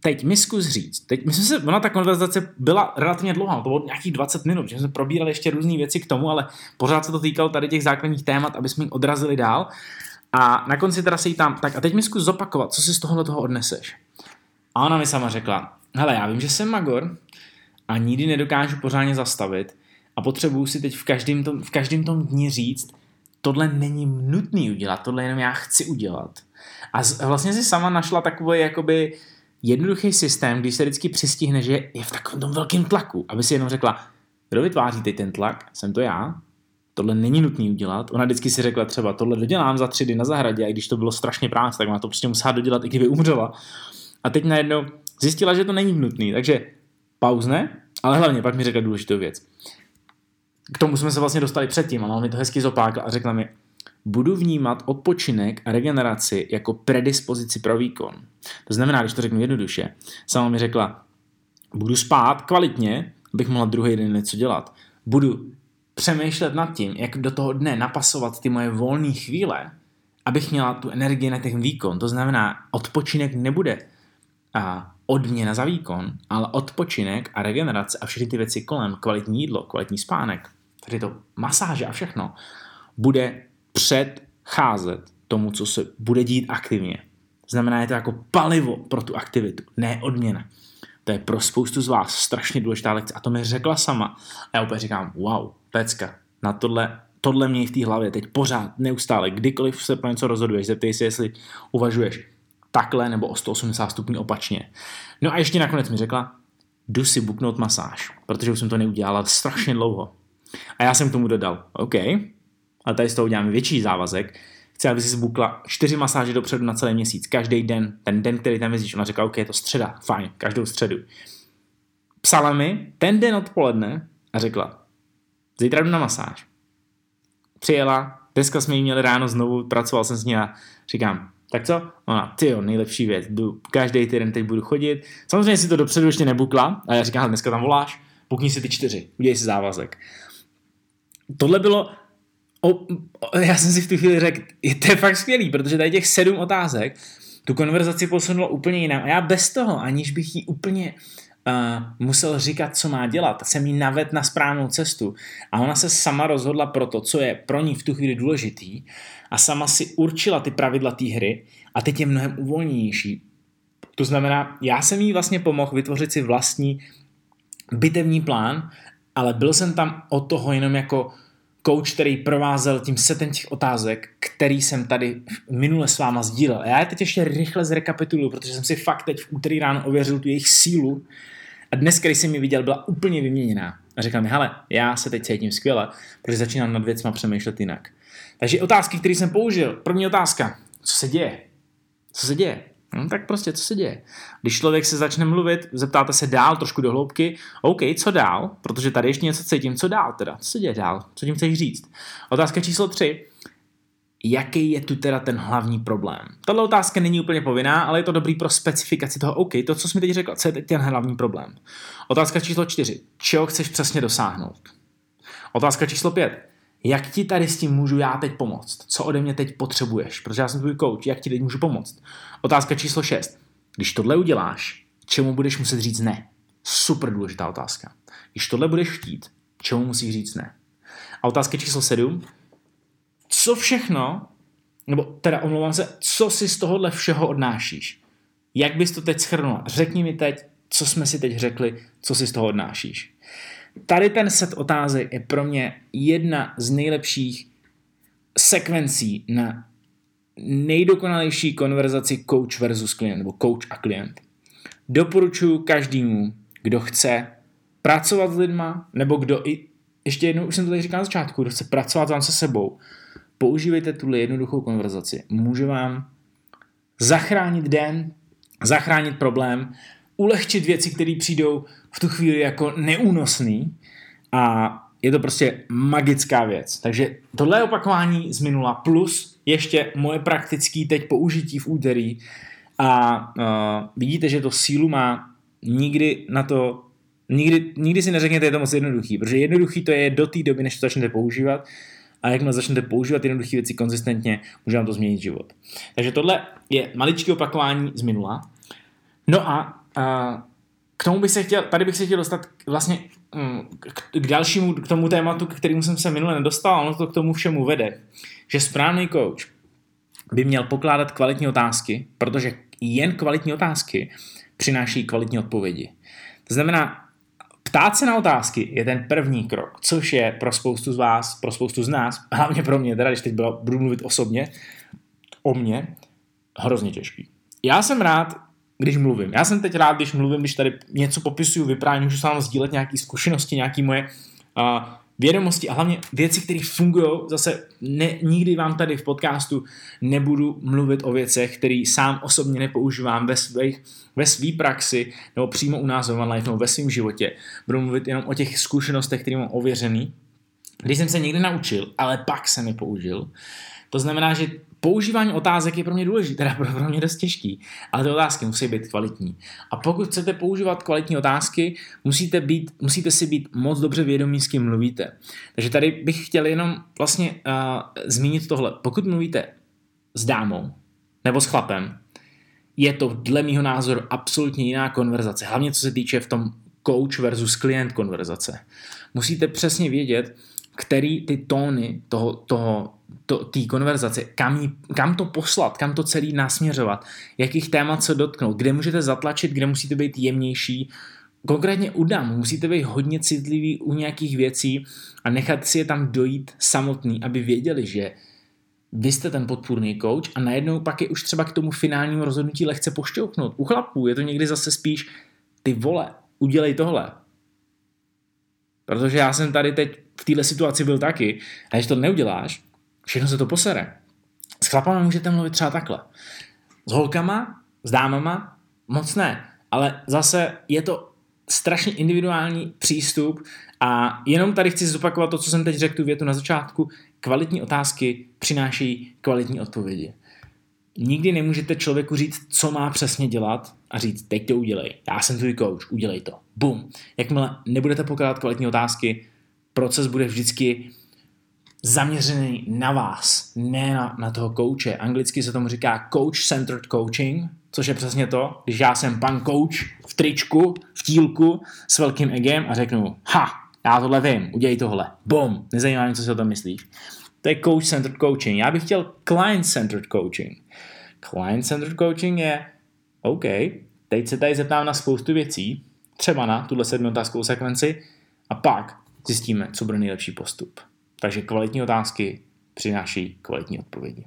teď mi zkus říct, teď myslím se, ona ta konverzace byla relativně dlouhá, to bylo nějakých 20 minut, že jsme probírali ještě různé věci k tomu, ale pořád se to týkalo tady těch základních témat, aby jsme ji odrazili dál. A na konci teda se jí tam, tak a teď mi zkus zopakovat, co si z tohohle toho odneseš. A ona mi sama řekla, hele, já vím, že jsem magor a nikdy nedokážu pořádně zastavit a potřebuju si teď v každém tom, v každém tom dni říct, tohle není nutný udělat, tohle jenom já chci udělat. A z, vlastně si sama našla takový jakoby jednoduchý systém, když se vždycky přistihne, že je v takovém tom velkém tlaku, aby si jenom řekla, kdo vytváří teď ten tlak, jsem to já, tohle není nutný udělat. Ona vždycky si řekla třeba, tohle dodělám za tři dny na zahradě a když to bylo strašně práce, tak ona to prostě musela dodělat, i kdyby umřela. A teď najednou zjistila, že to není nutný, takže pauzne, ale hlavně pak mi řekla důležitou věc. K tomu jsme se vlastně dostali předtím, ale on mi to hezky zopákl a řekla mi, budu vnímat odpočinek a regeneraci jako predispozici pro výkon. To znamená, když to řeknu jednoduše, sama mi řekla, budu spát kvalitně, abych mohla druhý den něco dělat. Budu přemýšlet nad tím, jak do toho dne napasovat ty moje volné chvíle, abych měla tu energii na ten výkon. To znamená, odpočinek nebude a odměna za výkon, ale odpočinek a regenerace a všechny ty věci kolem, kvalitní jídlo, kvalitní spánek, tady to masáže a všechno, bude předcházet tomu, co se bude dít aktivně. Znamená, je to jako palivo pro tu aktivitu, ne odměna. To je pro spoustu z vás strašně důležitá lekce a to mi řekla sama. A já úplně říkám, wow, pecka, na tohle, tohle mě v té hlavě teď pořád, neustále, kdykoliv se pro něco rozhoduješ, zeptej si, jestli uvažuješ takhle nebo o 180 stupňů opačně. No a ještě nakonec mi řekla, jdu si buknout masáž, protože už jsem to neudělala strašně dlouho. A já jsem k tomu dodal, OK, ale tady z toho uděláme větší závazek, chci, aby si zbukla čtyři masáže dopředu na celý měsíc, každý den, ten den, který tam jezdíš. Ona řekla, OK, je to středa, fajn, každou středu. Psala mi ten den odpoledne a řekla, zítra jdu na masáž. Přijela, dneska jsme jí měli ráno znovu, pracoval jsem s ní a říkám, tak co? Ona, ty jo, nejlepší věc, jdu, každý týden teď budu chodit. Samozřejmě si to dopředu ještě nebukla, a já říkám, dneska tam voláš, bukni si ty čtyři, udělej si závazek. Tohle bylo o, o, já jsem si v tu chvíli řekl, je to je fakt skvělý, protože tady těch sedm otázek tu konverzaci posunulo úplně jinam. A já bez toho, aniž bych jí úplně uh, musel říkat, co má dělat, jsem jí naved na správnou cestu. A ona se sama rozhodla pro to, co je pro ní v tu chvíli důležitý a sama si určila ty pravidla té hry a teď je mnohem uvolněnější. To znamená, já jsem jí vlastně pomohl vytvořit si vlastní bitevní plán, ale byl jsem tam od toho jenom jako coach, který provázel tím setem těch otázek, který jsem tady minule s váma sdílel. Já je teď ještě rychle zrekapituluju, protože jsem si fakt teď v úterý ráno ověřil tu jejich sílu a dnes, když jsem ji viděl, byla úplně vyměněná. A říkal mi, hele, já se teď cítím skvěle, protože začínám nad věcma přemýšlet jinak. Takže otázky, které jsem použil. První otázka. Co se děje? Co se děje? No, tak prostě, co se děje? Když člověk se začne mluvit, zeptáte se dál, trošku do hloubky, OK, co dál? Protože tady ještě něco cítím, co dál teda? Co se děje dál? Co tím chceš říct? Otázka číslo tři. Jaký je tu teda ten hlavní problém? Tato otázka není úplně povinná, ale je to dobrý pro specifikaci toho, OK, to, co jsi mi teď řekl, co je teď ten hlavní problém? Otázka číslo čtyři. Čeho chceš přesně dosáhnout? Otázka číslo pět jak ti tady s tím můžu já teď pomoct? Co ode mě teď potřebuješ? Protože já jsem tvůj coach, jak ti teď můžu pomoct? Otázka číslo 6. Když tohle uděláš, čemu budeš muset říct ne? Super důležitá otázka. Když tohle budeš chtít, čemu musíš říct ne? A otázka číslo sedm. Co všechno, nebo teda omlouvám se, co si z tohohle všeho odnášíš? Jak bys to teď schrnul? Řekni mi teď, co jsme si teď řekli, co si z toho odnášíš. Tady ten set otázek je pro mě jedna z nejlepších sekvencí na nejdokonalejší konverzaci coach versus klient, nebo coach a klient. Doporučuji každému, kdo chce pracovat s lidma, nebo kdo i, ještě jednou, už jsem to tady říkal na začátku, kdo chce pracovat vám se sebou, používejte tuhle jednoduchou konverzaci. Může vám zachránit den, zachránit problém, ulehčit věci, které přijdou v tu chvíli jako neúnosný a je to prostě magická věc. Takže tohle opakování z minula plus ještě moje praktické teď použití v úterý a uh, vidíte, že to sílu má nikdy na to Nikdy, nikdy si neřekněte, je to moc jednoduchý, protože jednoduchý to je do té doby, než to začnete používat a jakmile začnete používat jednoduché věci konzistentně, může vám to změnit život. Takže tohle je maličké opakování z minula. No a k tomu bych se chtěl, tady bych se chtěl dostat vlastně mm, k, k dalšímu, k tomu tématu, k kterému jsem se minule nedostal, ono to k tomu všemu vede, že správný coach by měl pokládat kvalitní otázky, protože jen kvalitní otázky přináší kvalitní odpovědi. To znamená, Ptát se na otázky je ten první krok, což je pro spoustu z vás, pro spoustu z nás, hlavně pro mě, teda když teď budu mluvit osobně, o mě, hrozně těžký. Já jsem rád, když mluvím. Já jsem teď rád, když mluvím, když tady něco popisuju, vyprávím, můžu s vámi sdílet nějaké zkušenosti, nějaké moje uh, vědomosti a hlavně věci, které fungují. Zase ne, nikdy vám tady v podcastu nebudu mluvit o věcech, které sám osobně nepoužívám ve svých ve své praxi nebo přímo u nás v Life nebo ve svém životě. Budu mluvit jenom o těch zkušenostech, které mám ověřený, když jsem se někdy naučil, ale pak jsem je použil. To znamená, že používání otázek je pro mě důležité, teda pro mě dost těžký, ale ty otázky musí být kvalitní. A pokud chcete používat kvalitní otázky, musíte, být, musíte si být moc dobře vědomí, s kým mluvíte. Takže tady bych chtěl jenom vlastně uh, zmínit tohle. Pokud mluvíte s dámou nebo s chlapem, je to dle mého názoru absolutně jiná konverzace. Hlavně co se týče v tom coach versus klient konverzace. Musíte přesně vědět, který ty tóny toho, toho, to, té konverzace, kam, jí, kam to poslat, kam to celý nasměřovat, jakých témat se dotknout, kde můžete zatlačit, kde musíte být jemnější. Konkrétně u dám musíte být hodně citlivý u nějakých věcí a nechat si je tam dojít samotný, aby věděli, že vy jste ten podpůrný coach a najednou pak je už třeba k tomu finálnímu rozhodnutí lehce pošťouknout. U chlapů je to někdy zase spíš ty vole, udělej tohle. Protože já jsem tady teď v této situaci byl taky a když to neuděláš, všechno se to posere. S chlapama můžete mluvit třeba takhle. S holkama, s dámama, moc ne. Ale zase je to strašně individuální přístup a jenom tady chci zopakovat to, co jsem teď řekl tu větu na začátku. Kvalitní otázky přinášejí kvalitní odpovědi. Nikdy nemůžete člověku říct, co má přesně dělat a říct, teď to udělej, já jsem tvůj coach, udělej to. Bum. Jakmile nebudete pokládat kvalitní otázky, proces bude vždycky zaměřený na vás, ne na, na toho kouče. Anglicky se tomu říká coach-centered coaching, což je přesně to, když já jsem pan coach v tričku, v tílku s velkým egem a řeknu, ha, já tohle vím, udělej tohle, bum, nezajímá mě, co si o tom myslíš. To je coach-centered coaching. Já bych chtěl client-centered coaching. Client-centered coaching je, OK, teď se tady zeptám na spoustu věcí, třeba na tuhle sedmiotázkovou sekvenci, a pak zjistíme, co bude nejlepší postup. Takže kvalitní otázky přináší kvalitní odpovědi.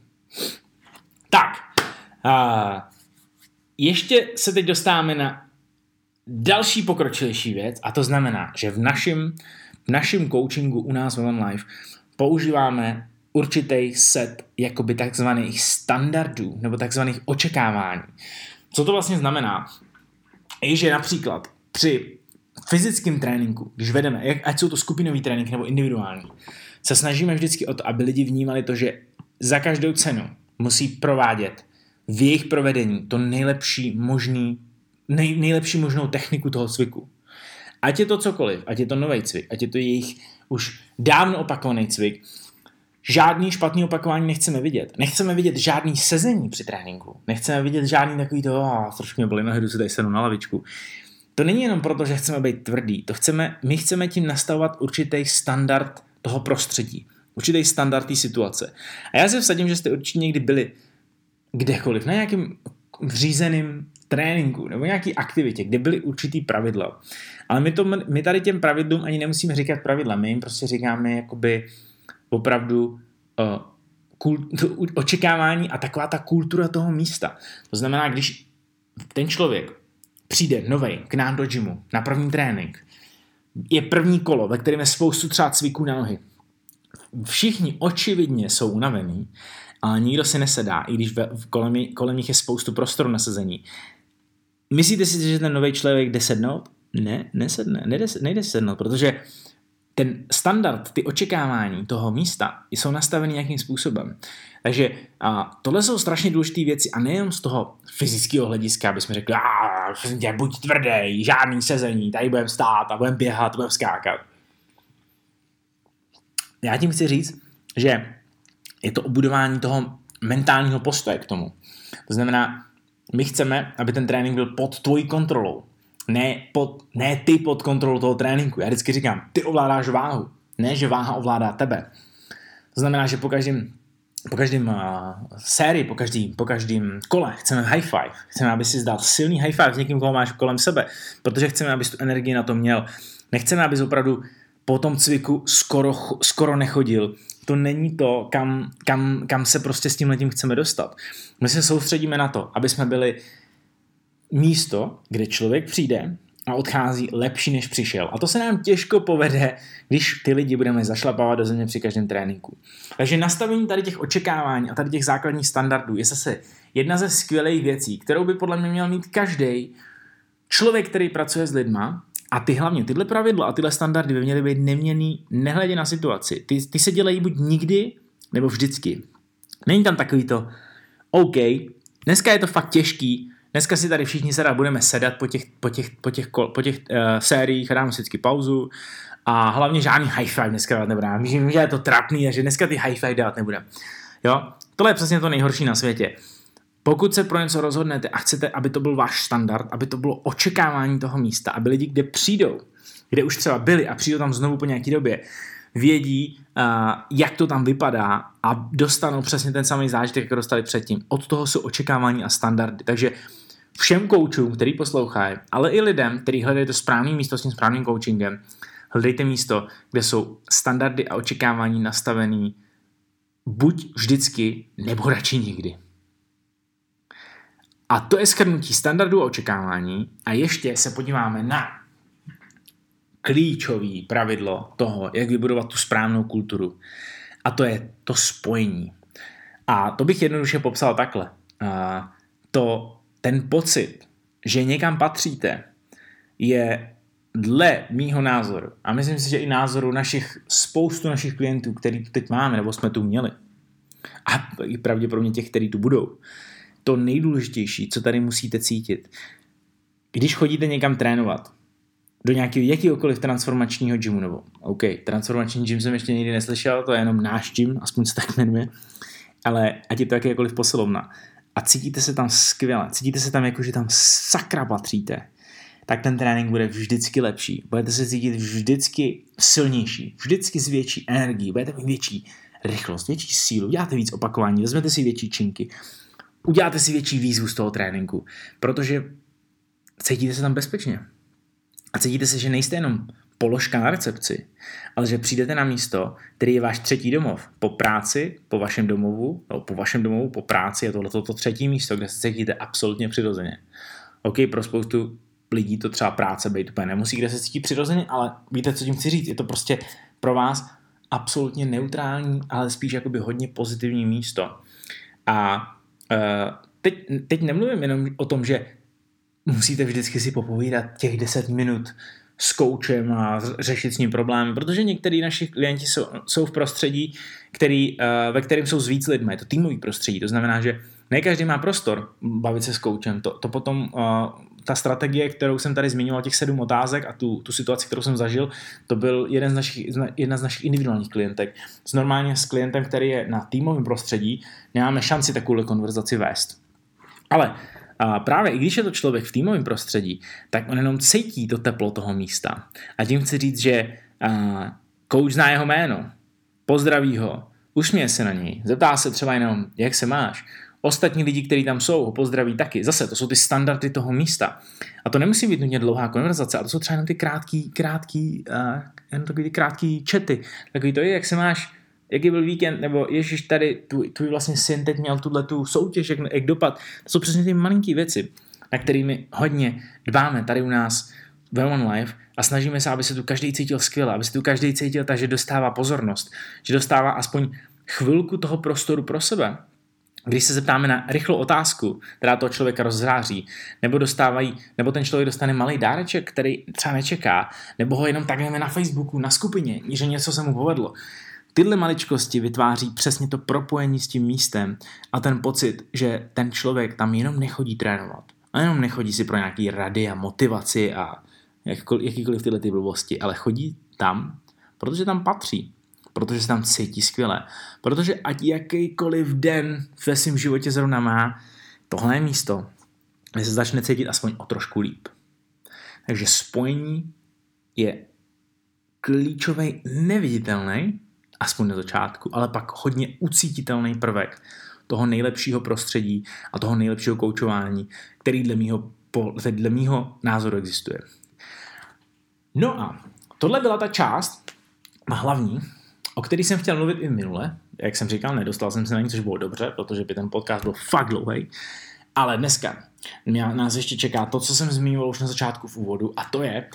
Tak, a ještě se teď dostáváme na další pokročilejší věc a to znamená, že v našem, v našem coachingu u nás v One Life používáme určitý set jakoby takzvaných standardů nebo takzvaných očekávání. Co to vlastně znamená? Je, že například při fyzickém tréninku, když vedeme, ať jsou to skupinový trénink nebo individuální, se snažíme vždycky o to, aby lidi vnímali to, že za každou cenu musí provádět v jejich provedení to nejlepší možný, nej, nejlepší možnou techniku toho cviku. Ať je to cokoliv, ať je to nový cvik, ať je to jejich už dávno opakovaný cvik, žádný špatný opakování nechceme vidět. Nechceme vidět žádný sezení při tréninku. Nechceme vidět žádný takový to, oh, trošku mě byly nohy, jdu si tady sednu na lavičku. to není jenom proto, že chceme být tvrdý, to chceme, my chceme tím nastavovat určitý standard toho prostředí, určitý standard té situace. A já se vsadím, že jste určitě někdy byli kdekoliv, na nějakým vřízeným tréninku nebo nějaký aktivitě, kde byly určitý pravidla. Ale my, to, my tady těm pravidlům ani nemusíme říkat pravidla, my jim prostě říkáme jakoby opravdu uh, kult, očekávání a taková ta kultura toho místa. To znamená, když ten člověk přijde nový k nám do gymu na první trénink, je první kolo, ve kterém je spoustu třeba cviků na nohy. Všichni očividně jsou unavení, ale nikdo si nesedá, i když ve, kolem, kolem nich je spoustu prostoru na sezení. Myslíte si, že ten nový člověk jde sednout? Ne, nesedne, nejde, nejde sednout, protože ten standard, ty očekávání toho místa jsou nastaveny nějakým způsobem. Takže a, tohle jsou strašně důležité věci a nejen z toho fyzického hlediska, aby jsme řekli, tě, buď tvrdý, žádný sezení, tady budeme stát a budeme běhat, budeme skákat. Já tím chci říct, že je to obudování toho mentálního postoje k tomu. To znamená, my chceme, aby ten trénink byl pod tvojí kontrolou. Ne, pod, ne ty pod kontrolou toho tréninku. Já vždycky říkám, ty ovládáš váhu, ne, že váha ovládá tebe. To znamená, že po každém po každém uh, sérii, po každém, po každém kole chceme high five. Chceme, aby si dal silný high five s někým, koho máš kolem sebe, protože chceme, abys tu energii na to měl. Nechceme, abys opravdu po tom cviku skoro, skoro nechodil. To není to, kam, kam, kam se prostě s tím letím chceme dostat. My se soustředíme na to, aby jsme byli místo, kde člověk přijde a odchází lepší, než přišel. A to se nám těžko povede, když ty lidi budeme zašlapávat do země při každém tréninku. Takže nastavení tady těch očekávání a tady těch základních standardů je zase jedna ze skvělých věcí, kterou by podle mě měl mít každý člověk, který pracuje s lidma, a ty hlavně, tyhle pravidla a tyhle standardy by měly být neměný nehledě na situaci. Ty, ty se dělají buď nikdy, nebo vždycky. Není tam takový to, OK, dneska je to fakt těžký, dneska si tady všichni sedat budeme sedat po těch, po těch, po těch, těch, po těch uh, sériích, dáme vždycky pauzu a hlavně žádný high five dneska dát nebudeme. Myslím, že je to trapný a že dneska ty high five dát nebudeme. Jo, tohle je přesně to nejhorší na světě. Pokud se pro něco rozhodnete a chcete, aby to byl váš standard, aby to bylo očekávání toho místa, aby lidi, kde přijdou, kde už třeba byli a přijdou tam znovu po nějaké době, vědí, uh, jak to tam vypadá a dostanou přesně ten samý zážitek, jako dostali předtím. Od toho jsou očekávání a standardy. Takže všem koučům, který poslouchají, ale i lidem, kteří hledají to správné místo s tím správným coachingem, hledejte místo, kde jsou standardy a očekávání nastavený buď vždycky, nebo radši nikdy. A to je schrnutí standardů a očekávání a ještě se podíváme na klíčový pravidlo toho, jak vybudovat tu správnou kulturu. A to je to spojení. A to bych jednoduše popsal takhle. To, ten pocit, že někam patříte, je dle mýho názoru, a myslím si, že i názoru našich, spoustu našich klientů, který tu teď máme, nebo jsme tu měli, a i pravděpodobně těch, kteří tu budou, to nejdůležitější, co tady musíte cítit. Když chodíte někam trénovat, do nějakého jakýkoliv transformačního gymu, nebo OK, transformační gym jsem ještě nikdy neslyšel, to je jenom náš gym, aspoň se tak jmenuje, ale ať je to jakékoliv posilovna a cítíte se tam skvěle, cítíte se tam jako, že tam sakra patříte, tak ten trénink bude vždycky lepší. Budete se cítit vždycky silnější, vždycky s větší energií, budete mít větší rychlost, větší sílu, děláte víc opakování, vezmete si větší činky, uděláte si větší výzvu z toho tréninku, protože cítíte se tam bezpečně. A cítíte se, že nejste jenom položka na recepci, ale že přijdete na místo, který je váš třetí domov. Po práci, po vašem domovu, no, po vašem domovu, po práci je tohle to třetí místo, kde se cítíte absolutně přirozeně. OK, pro spoustu lidí to třeba práce být úplně nemusí, kde se cítí přirozeně, ale víte, co tím chci říct, je to prostě pro vás absolutně neutrální, ale spíš jakoby hodně pozitivní místo. A uh, teď, teď nemluvím jenom o tom, že musíte vždycky si popovídat těch 10 minut s koučem a řešit s ním problémy, protože některý naši klienti jsou, jsou v prostředí, který, uh, ve kterém jsou s víc lidmi. Je to týmový prostředí, to znamená, že ne každý má prostor bavit se s koučem. To, to potom uh, ta strategie, kterou jsem tady zmiňoval, těch sedm otázek a tu, tu situaci, kterou jsem zažil, to byl jeden z našich, jedna z našich individuálních klientek. S normálně s klientem, který je na týmovém prostředí, nemáme šanci takovou konverzaci vést. Ale a právě i když je to člověk v týmovém prostředí, tak on jenom cítí to teplo toho místa. A tím chci říct, že coach zná jeho jméno, pozdraví ho, usměje se na něj, zeptá se třeba jenom, jak se máš. Ostatní lidi, kteří tam jsou, ho pozdraví taky. Zase, to jsou ty standardy toho místa. A to nemusí být nutně dlouhá konverzace, a to jsou třeba jenom ty krátký, krátký, uh, jenom takový ty krátký čety. Takový to je, jak se máš, jaký byl víkend, nebo ježiš, tady tvůj, tvůj vlastně syn teď měl tuhle tu soutěž, jak, jak dopad. To jsou přesně ty malinký věci, na kterými hodně dbáme tady u nás ve One Life a snažíme se, aby se tu každý cítil skvěle, aby se tu každý cítil tak, že dostává pozornost, že dostává aspoň chvilku toho prostoru pro sebe. Když se zeptáme na rychlou otázku, která toho člověka rozzáří, nebo dostávají, nebo ten člověk dostane malý dáreček, který třeba nečeká, nebo ho jenom takhle na Facebooku, na skupině, že něco se mu povedlo. Tyhle maličkosti vytváří přesně to propojení s tím místem a ten pocit, že ten člověk tam jenom nechodí trénovat. A jenom nechodí si pro nějaký rady a motivaci a jakýkoliv, tyhle ty blbosti, ale chodí tam, protože tam patří protože se tam cítí skvěle. Protože ať jakýkoliv den ve svém životě zrovna má, tohle je místo, kde se začne cítit aspoň o trošku líp. Takže spojení je klíčový, neviditelný, aspoň na začátku, ale pak hodně ucítitelný prvek toho nejlepšího prostředí a toho nejlepšího koučování, který dle mýho, dle mýho názoru existuje. No a tohle byla ta část, hlavní, o který jsem chtěl mluvit i minule. Jak jsem říkal, nedostal jsem se na ní, což bylo dobře, protože by ten podcast byl fakt dlouhý. Ale dneska mě, nás ještě čeká to, co jsem zmínil už na začátku v úvodu, a to je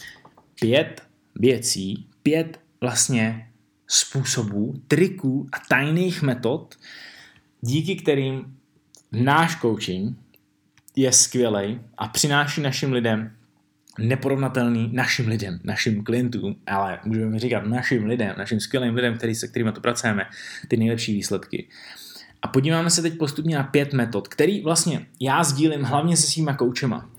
pět věcí, pět vlastně způsobů, triků a tajných metod, díky kterým náš coaching je skvělý a přináší našim lidem neporovnatelný našim lidem, našim klientům, ale můžeme říkat našim lidem, našim skvělým lidem, který, se kterými to pracujeme, ty nejlepší výsledky. A podíváme se teď postupně na pět metod, který vlastně já sdílím hlavně se svýma koučema.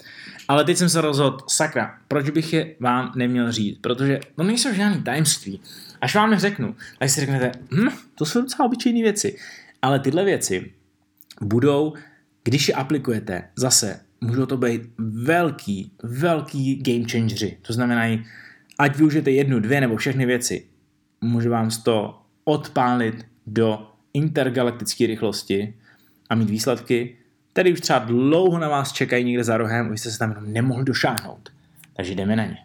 Ale teď jsem se rozhodl, sakra, proč bych je vám neměl říct, protože to nejsou žádný tajemství. Až vám je řeknu, tak si řeknete, hm, to jsou docela obyčejné věci. Ale tyhle věci budou, když je aplikujete, zase můžou to být velký, velký game changery. To znamená, ať využijete jednu, dvě nebo všechny věci, může vám to odpálit do intergalaktické rychlosti a mít výsledky, které už třeba dlouho na vás čekají někde za rohem, vy jste se tam jenom nemohli došáhnout. Takže jdeme na ně.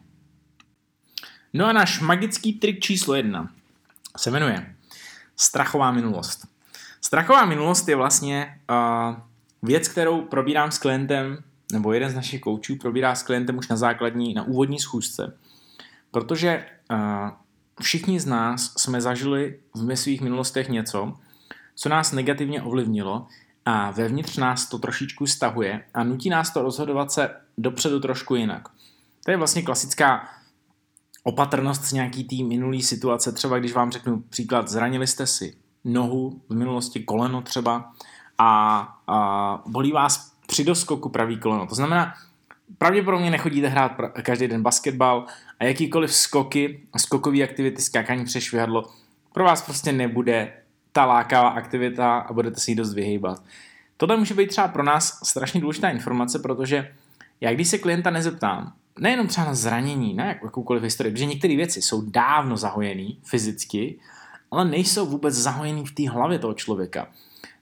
No a náš magický trik číslo jedna se jmenuje strachová minulost. Strachová minulost je vlastně uh, věc, kterou probírám s klientem, nebo jeden z našich koučů probírá s klientem už na základní, na úvodní schůzce. Protože uh, všichni z nás jsme zažili v svých minulostech něco, co nás negativně ovlivnilo a vevnitř nás to trošičku stahuje a nutí nás to rozhodovat se dopředu trošku jinak. To je vlastně klasická opatrnost z nějaký tý minulý situace. Třeba když vám řeknu příklad, zranili jste si nohu v minulosti, koleno třeba, a, a bolí vás při doskoku pravý koleno. To znamená, pravděpodobně nechodíte hrát každý den basketbal a jakýkoliv skoky, skokové aktivity, skákání přes švihadlo, pro vás prostě nebude ta lákavá aktivita a budete si ji dost vyhýbat. Tohle může být třeba pro nás strašně důležitá informace, protože já když se klienta nezeptám, nejenom třeba na zranění, na jakoukoliv historii, protože některé věci jsou dávno zahojené fyzicky, ale nejsou vůbec zahojené v té hlavě toho člověka.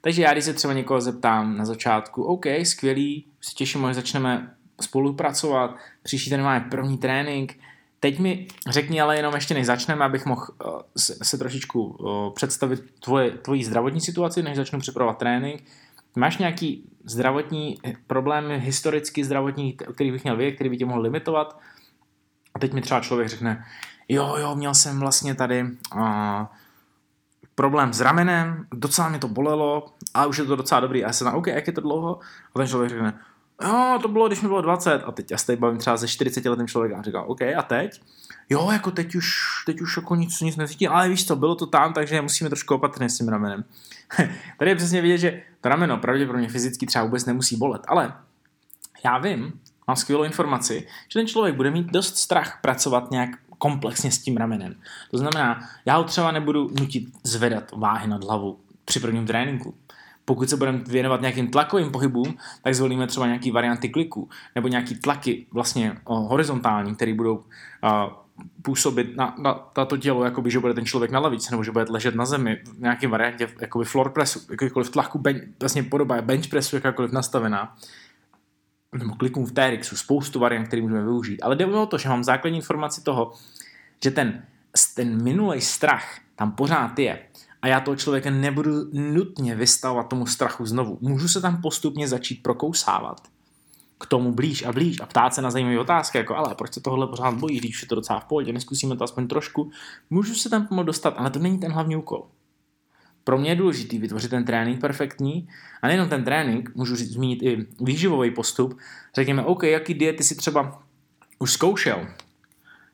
Takže já, když se třeba někoho zeptám na začátku, OK, skvělý, se těším, až začneme spolupracovat, příští ten máme první trénink, teď mi řekni ale jenom ještě než začneme, abych mohl uh, se, trošičku uh, představit tvoje, tvoji zdravotní situaci, než začnu připravovat trénink. Máš nějaký zdravotní problémy, historicky zdravotní, který bych měl vědět, který by tě mohl limitovat? A teď mi třeba člověk řekne, jo, jo, měl jsem vlastně tady uh, problém s ramenem, docela mě to bolelo, ale už je to docela dobrý. A já se na OK, jak je to dlouho? A ten člověk řekne, jo, to bylo, když mi bylo 20. A teď já se bavím třeba se 40 letým člověkem a říkám, OK, a teď? Jo, jako teď už, teď už jako nic, nic necítím, ale víš co, bylo to tam, takže musíme trošku opatrně s tím ramenem. Tady je přesně vidět, že to rameno pravděpodobně fyzicky třeba vůbec nemusí bolet, ale já vím, mám skvělou informaci, že ten člověk bude mít dost strach pracovat nějak komplexně s tím ramenem. To znamená, já ho třeba nebudu nutit zvedat váhy nad hlavu při prvním tréninku. Pokud se budeme věnovat nějakým tlakovým pohybům, tak zvolíme třeba nějaký varianty kliků, nebo nějaký tlaky vlastně horizontální, které budou působit na, na, na to tělo, jakoby, že bude ten člověk na lavici, nebo že bude ležet na zemi v nějaké variantě jakoby floor pressu, jakýkoliv tlaku, ben, vlastně podoba bench pressu, jakákoliv nastavená, nebo klikům v TRXu, spoustu variant, které můžeme využít. Ale jde o to, že mám základní informaci toho, že ten, ten minulý strach tam pořád je. A já toho člověka nebudu nutně vystavovat tomu strachu znovu. Můžu se tam postupně začít prokousávat k tomu blíž a blíž a ptát se na zajímavé otázky, jako ale proč se tohle pořád bojí, když je to docela v pohodě, neskusíme to aspoň trošku. Můžu se tam pomalu dostat, ale to není ten hlavní úkol. Pro mě je důležité vytvořit ten trénink perfektní a nejenom ten trénink, můžu zmínit i výživový postup. Řekněme, OK, jaký diety si třeba už zkoušel,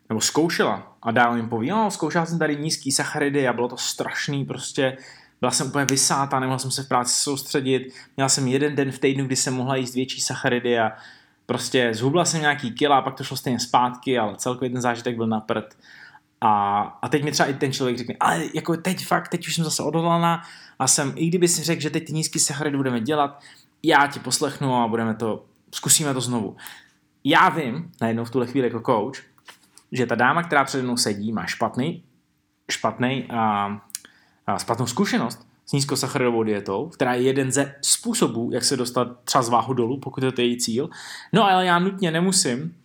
nebo zkoušela a dál jim poví, no, zkoušela jsem tady nízký sacharidy a bylo to strašný, prostě byla jsem úplně vysátá, nemohla jsem se v práci soustředit, měla jsem jeden den v týdnu, kdy jsem mohla jíst větší sacharidy a prostě zhubla jsem nějaký kila pak to šlo stejně zpátky, ale celkově ten zážitek byl na prd. A, a teď mi třeba i ten člověk řekne, ale jako teď fakt, teď už jsem zase odhodlaná a jsem, i kdyby si řekl, že teď ty nízký sacharidy budeme dělat, já ti poslechnu a budeme to, zkusíme to znovu. Já vím, najednou v tuhle chvíli jako coach, že ta dáma, která přede mnou sedí, má špatný, špatný a, a špatnou zkušenost s nízkosacharidovou dietou, která je jeden ze způsobů, jak se dostat třeba z váhu dolů, pokud je to její cíl. No ale já nutně nemusím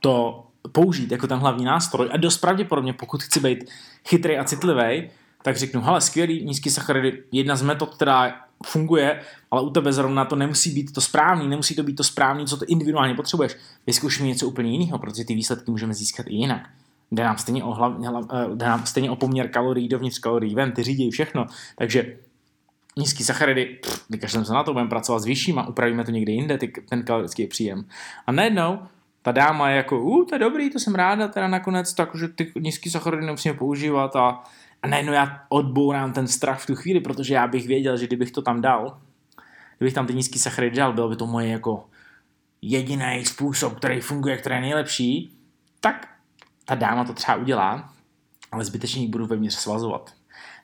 to použít jako ten hlavní nástroj a dost pravděpodobně, pokud chci být chytrý a citlivý, tak řeknu, hele, skvělý, nízký sacharidy, jedna z metod, která funguje, ale u tebe zrovna to nemusí být to správný, nemusí to být to správný, co ty individuálně potřebuješ. Vyzkouš mi něco úplně jiného, protože ty výsledky můžeme získat i jinak. Jde nám stejně o, hlav, eh, jde nám stejně o poměr kalorií dovnitř kalorií ven, ty řídí všechno. Takže nízký sacharidy, pff, vykažeme se na to, budeme pracovat s vyššíma, upravíme to někde jinde, ty, ten kalorický příjem. A najednou ta dáma je jako, u, to je dobrý, to jsem ráda teda nakonec, takže ty nízký sacharidy nemusíme používat a, a najednou já odbourám ten strach v tu chvíli, protože já bych věděl, že kdybych to tam dal, kdybych tam ty nízký sacharidy dal, bylo by to moje jako jediný způsob, který funguje, který je nejlepší, tak ta dáma to třeba udělá, ale zbytečně ji budu vevnitř svazovat.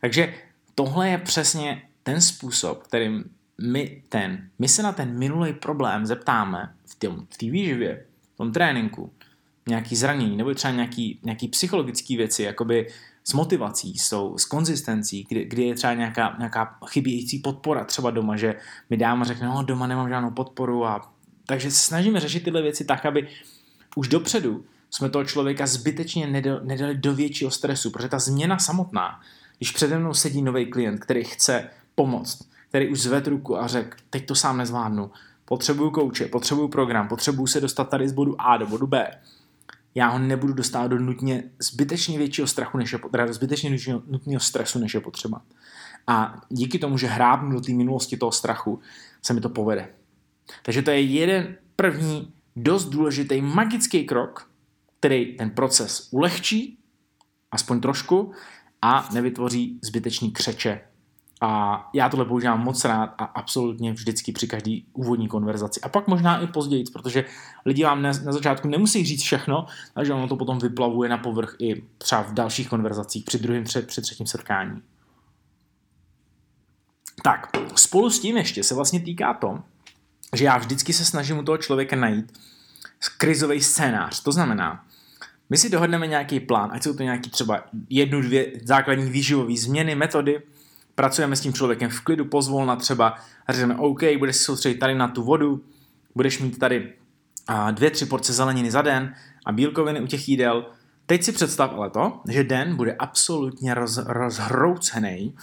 Takže tohle je přesně ten způsob, kterým my, ten, my se na ten minulý problém zeptáme v té v výživě, v tom tréninku, nějaký zranění, nebo třeba nějaký, nějaký psychologické věci, jakoby s motivací, jsou, s konzistencí, kdy, kdy je třeba nějaká, nějaká chybějící podpora třeba doma, že mi dáma řekne, no doma nemám žádnou podporu a takže se snažíme řešit tyhle věci tak, aby už dopředu jsme toho člověka zbytečně nedali do většího stresu, protože ta změna samotná, když přede mnou sedí nový klient, který chce pomoct, který už zvedl ruku a řekl, teď to sám nezvládnu, potřebuju kouče, potřebuju program, potřebuju se dostat tady z bodu A do bodu B, já ho nebudu dostávat do nutně zbytečně většího strachu, než je, teda zbytečně nutného stresu, než je potřeba. A díky tomu, že hrábnu do té minulosti toho strachu, se mi to povede. Takže to je jeden první dost důležitý magický krok, který ten proces ulehčí, aspoň trošku, a nevytvoří zbytečný křeče a já tohle používám moc rád a absolutně vždycky při každé úvodní konverzaci. A pak možná i později, protože lidi vám na, na začátku nemusí říct všechno, takže ono to potom vyplavuje na povrch i třeba v dalších konverzacích při druhém, při, při třetím setkání. Tak, spolu s tím ještě se vlastně týká to, že já vždycky se snažím u toho člověka najít krizový scénář. To znamená, my si dohodneme nějaký plán, ať jsou to nějaký třeba jednu, dvě základní výživové změny, metody, pracujeme s tím člověkem v klidu, pozvolna třeba řekneme, OK, budeš se soustředit tady na tu vodu, budeš mít tady dvě, tři porce zeleniny za den a bílkoviny u těch jídel. Teď si představ ale to, že den bude absolutně roz, rozhroucený,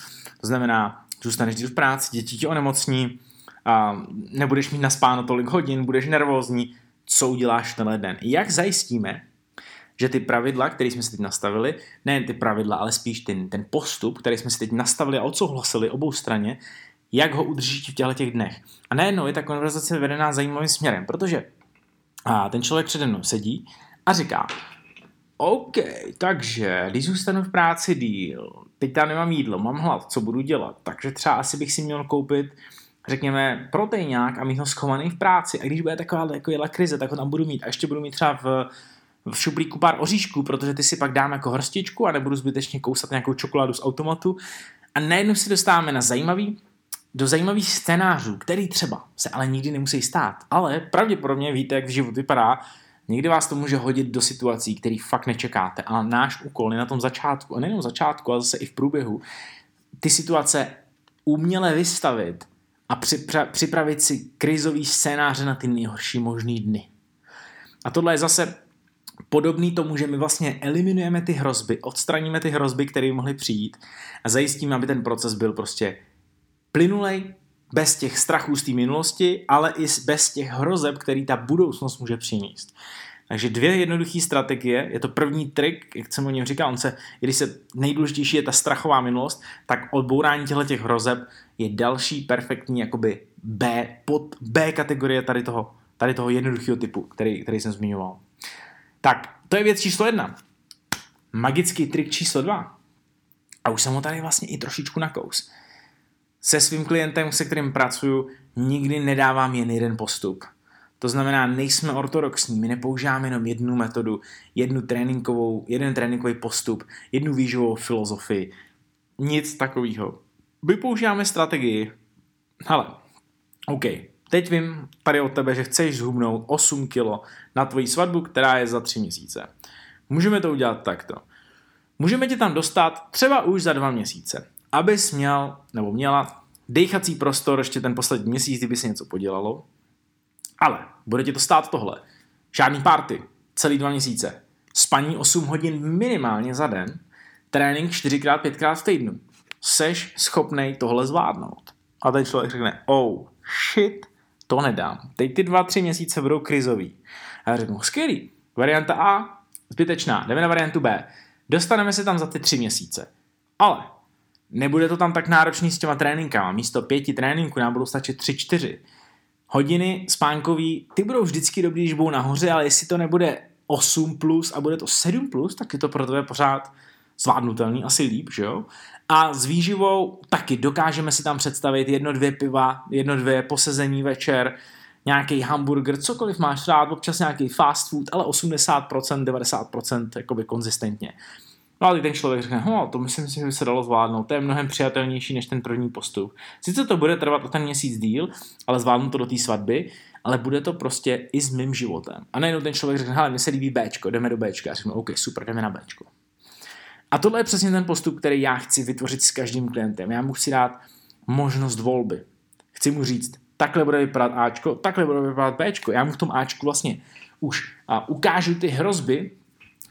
to znamená, zůstaneš v práci, děti ti onemocní, a nebudeš mít naspáno tolik hodin, budeš nervózní, co uděláš tenhle den. Jak zajistíme, že ty pravidla, které jsme si teď nastavili, ne ty pravidla, ale spíš ten, ten postup, který jsme si teď nastavili a odsouhlasili obou straně, jak ho udržíte v těchto těch dnech. A najednou je ta konverzace vedená zajímavým směrem, protože a ten člověk přede mnou sedí a říká, OK, takže když zůstanu v práci díl, teď tam nemám jídlo, mám hlad, co budu dělat? Takže třeba asi bych si měl koupit řekněme, proteinák a mít ho schovaný v práci. A když bude taková jako jela krize, tak ho tam budu mít. A ještě budu mít třeba v v šuplíku pár oříšků, protože ty si pak dám jako hrstičku a nebudu zbytečně kousat nějakou čokoládu z automatu. A najednou si dostáváme na zajímavý do zajímavých scénářů, který třeba se ale nikdy nemusí stát. Ale pravděpodobně víte, jak život vypadá, někdy vás to může hodit do situací, které fakt nečekáte. A náš úkol je na tom začátku, a nejenom začátku, ale zase i v průběhu, ty situace uměle vystavit a připravit si krizový scénáře na ty nejhorší možný dny. A tohle je zase podobný tomu, že my vlastně eliminujeme ty hrozby, odstraníme ty hrozby, které mohly přijít a zajistíme, aby ten proces byl prostě plynulej, bez těch strachů z té minulosti, ale i bez těch hrozeb, který ta budoucnost může přinést. Takže dvě jednoduché strategie. Je to první trik, jak jsem o něm říkal, on se, když se nejdůležitější je ta strachová minulost, tak odbourání těchto těch hrozeb je další perfektní jakoby B, pod B kategorie tady toho, tady toho jednoduchého typu, který, který jsem zmiňoval. Tak, to je věc číslo jedna. Magický trik číslo dva. A už jsem ho tady vlastně i trošičku nakous. Se svým klientem, se kterým pracuju, nikdy nedávám jen jeden postup. To znamená, nejsme ortodoxní, my nepoužíváme jenom jednu metodu, jednu tréninkovou, jeden tréninkový postup, jednu výživovou filozofii. Nic takového. My používáme strategii. Hele, OK, teď vím tady od tebe, že chceš zhubnout 8 kg na tvoji svatbu, která je za 3 měsíce. Můžeme to udělat takto. Můžeme tě tam dostat třeba už za dva měsíce, abys měl nebo měla dechací prostor ještě ten poslední měsíc, kdyby se něco podělalo. Ale bude ti to stát tohle. Žádný party, celý dva měsíce. Spaní 8 hodin minimálně za den, trénink 4x, 5x v týdnu. Seš schopnej tohle zvládnout. A ten člověk řekne, oh, shit, to nedám. Teď ty dva, tři měsíce budou krizový. A já řeknu, skvělý, varianta A, zbytečná, jdeme na variantu B. Dostaneme se tam za ty tři měsíce. Ale nebude to tam tak náročný s těma tréninkama. Místo pěti tréninků nám budou stačit tři, čtyři. Hodiny spánkový, ty budou vždycky dobrý, když budou nahoře, ale jestli to nebude 8 plus a bude to 7 plus, tak je to pro tebe pořád zvládnutelný, asi líp, že jo? A s výživou taky dokážeme si tam představit jedno, dvě piva, jedno, dvě posezení večer, nějaký hamburger, cokoliv máš rád, občas nějaký fast food, ale 80%, 90% jakoby konzistentně. No ale ten člověk řekne, no, to myslím si, že by se dalo zvládnout, to je mnohem přijatelnější než ten první postup. Sice to bude trvat o ten měsíc díl, ale zvládnu to do té svatby, ale bude to prostě i s mým životem. A najednou ten člověk řekne, hele, mi se líbí Bčko, jdeme do Bčka. Já řeknu, OK, super, jdeme na Bčko. A tohle je přesně ten postup, který já chci vytvořit s každým klientem. Já mu chci dát možnost volby. Chci mu říct, takhle bude vypadat Ačko, takhle bude vypadat Bčko. Já mu v tom Ačku vlastně už a ukážu ty hrozby,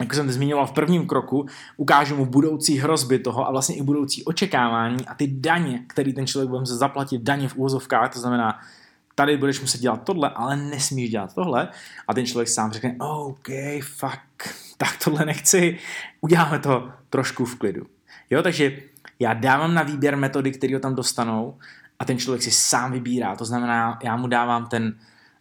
jako jsem zmiňoval v prvním kroku, ukážu mu budoucí hrozby toho a vlastně i budoucí očekávání a ty daně, který ten člověk bude muset zaplatit, daně v úvozovkách, to znamená, tady budeš muset dělat tohle, ale nesmíš dělat tohle. A ten člověk sám řekne, OK, fuck, tak tohle nechci, uděláme to trošku v klidu. Jo, takže já dávám na výběr metody, které ho tam dostanou a ten člověk si sám vybírá. To znamená, já mu dávám ten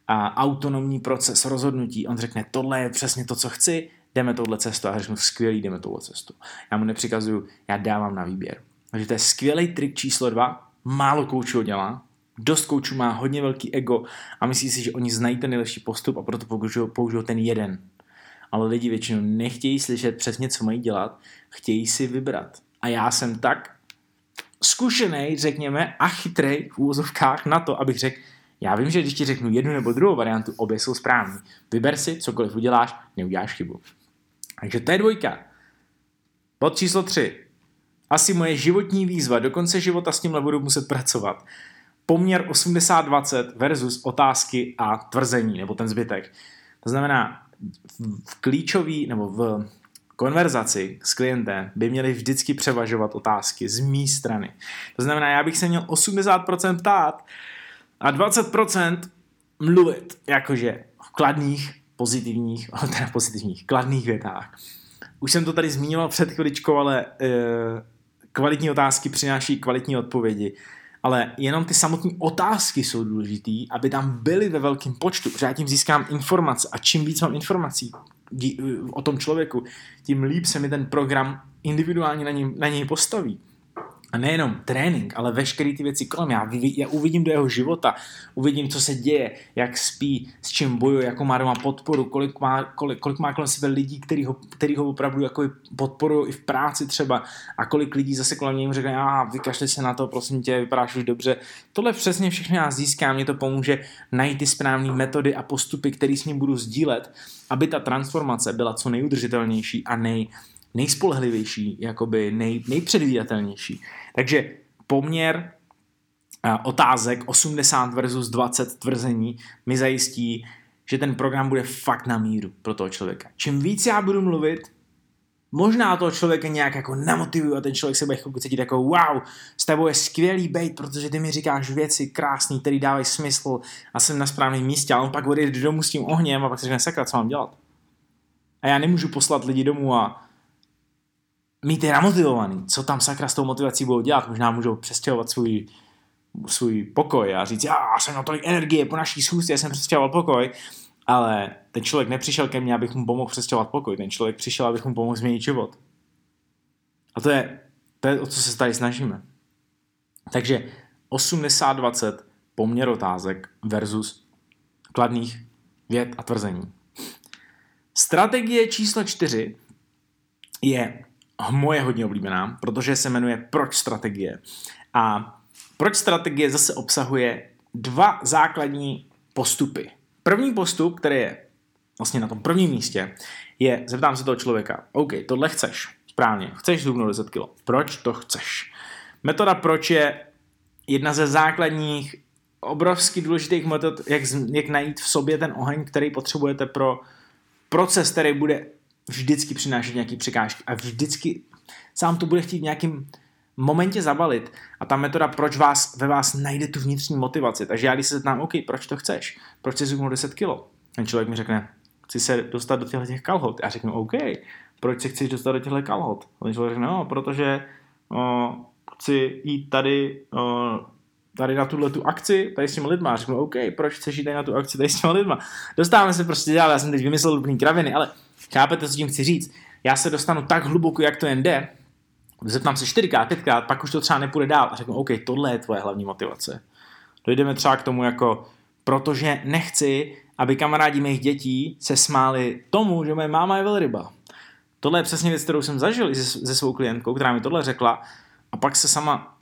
a, autonomní proces rozhodnutí. On řekne, tohle je přesně to, co chci, jdeme touhle cestu. A řeknu, skvělý, jdeme touhle cestu. Já mu nepřikazuju, já dávám na výběr. Takže to je skvělý trik číslo dva. Málo koučů dělá. Dost koučů má hodně velký ego a myslí si, že oni znají ten nejlepší postup a proto použijou, použijou ten jeden. Ale lidi většinou nechtějí slyšet přesně, co mají dělat, chtějí si vybrat. A já jsem tak zkušený, řekněme, a chytrý v úvozovkách na to, abych řekl, já vím, že když ti řeknu jednu nebo druhou variantu, obě jsou správné. Vyber si, cokoliv uděláš, neuděláš chybu. Takže to je dvojka. Bod číslo tři. Asi moje životní výzva, do konce života s tímhle budu muset pracovat. Poměr 80-20 versus otázky a tvrzení, nebo ten zbytek. To znamená, v klíčový, nebo v konverzaci s klientem by měly vždycky převažovat otázky z mé strany. To znamená, já bych se měl 80% ptát a 20% mluvit, jakože v kladných, pozitivních, teda pozitivních, kladných větách. Už jsem to tady zmínil před chviličkou, ale e, kvalitní otázky přináší kvalitní odpovědi. Ale jenom ty samotné otázky jsou důležitý, aby tam byly ve velkém počtu, protože já tím získám informace a čím víc mám informací o tom člověku, tím líp se mi ten program individuálně na něj, na něj postaví. A nejenom trénink, ale veškeré ty věci kolem. Já, já uvidím do jeho života, uvidím, co se děje, jak spí, s čím bojuje, jakou má doma podporu, kolik má, kolik, kolik má kolem sebe lidí, který ho, který ho opravdu jako podporují i v práci třeba a kolik lidí zase kolem něj řekne, a vykašli se na to, prosím tě, vypadáš už dobře. Tohle přesně všechno já získám, mě to pomůže najít ty správné metody a postupy, které s ním budu sdílet, aby ta transformace byla co nejudržitelnější a nej, nejspolehlivější, jakoby nej, nejpředvídatelnější. Takže poměr otázek 80 versus 20 tvrzení mi zajistí, že ten program bude fakt na míru pro toho člověka. Čím víc já budu mluvit, možná toho člověka nějak jako namotivuju a ten člověk se bude cítit jako wow, s tebou je skvělý bejt, protože ty mi říkáš věci krásné, které dávají smysl a jsem na správném místě a on pak odejde domů s tím ohněm a pak se řekne sakra, co mám dělat. A já nemůžu poslat lidi domů a mít je namotivovaný. Co tam sakra s tou motivací budou dělat? Možná můžou přestěhovat svůj, svůj pokoj a říct, já jsem na tolik energie po naší schůzce, jsem přestěhoval pokoj, ale ten člověk nepřišel ke mně, abych mu pomohl přestěhovat pokoj, ten člověk přišel, abych mu pomohl změnit život. A to je, to je o co se tady snažíme. Takže 80-20 poměr otázek versus kladných věd a tvrzení. Strategie číslo 4 je moje hodně oblíbená, protože se jmenuje Proč strategie. A proč strategie zase obsahuje dva základní postupy. První postup, který je vlastně na tom prvním místě, je, zeptám se toho člověka, OK, tohle chceš, správně, chceš zhubnout 10 kg, proč to chceš? Metoda proč je jedna ze základních obrovsky důležitých metod, jak, jak najít v sobě ten oheň, který potřebujete pro proces, který bude vždycky přinášet nějaký překážky a vždycky sám to bude chtít v nějakým momentě zabalit a ta metoda, proč vás, ve vás najde tu vnitřní motivaci. Takže já když se zeptám, OK, proč to chceš? Proč jsi zhubnul 10 kilo? Ten člověk mi řekne, chci se dostat do těchto těch kalhot. Já řeknu, OK, proč se chceš dostat do těchto kalhot? A ten člověk řekne, no, protože o, chci jít tady o, tady na tuhle tu akci, tady s těmi lidma. Řeknu, OK, proč chceš jít tady na tu akci tady s těmi lidma? Dostáváme se prostě dál, já jsem teď vymyslel úplný kraviny, ale chápete, co tím chci říct? Já se dostanu tak hluboko, jak to jen jde, zeptám se čtyřikrát, pětkrát, pak už to třeba nepůjde dál a řeknu, OK, tohle je tvoje hlavní motivace. Dojdeme třeba k tomu jako, protože nechci, aby kamarádi mých dětí se smáli tomu, že moje máma je velryba. Tohle je přesně věc, kterou jsem zažil se, se svou klientkou, která mi tohle řekla a pak se sama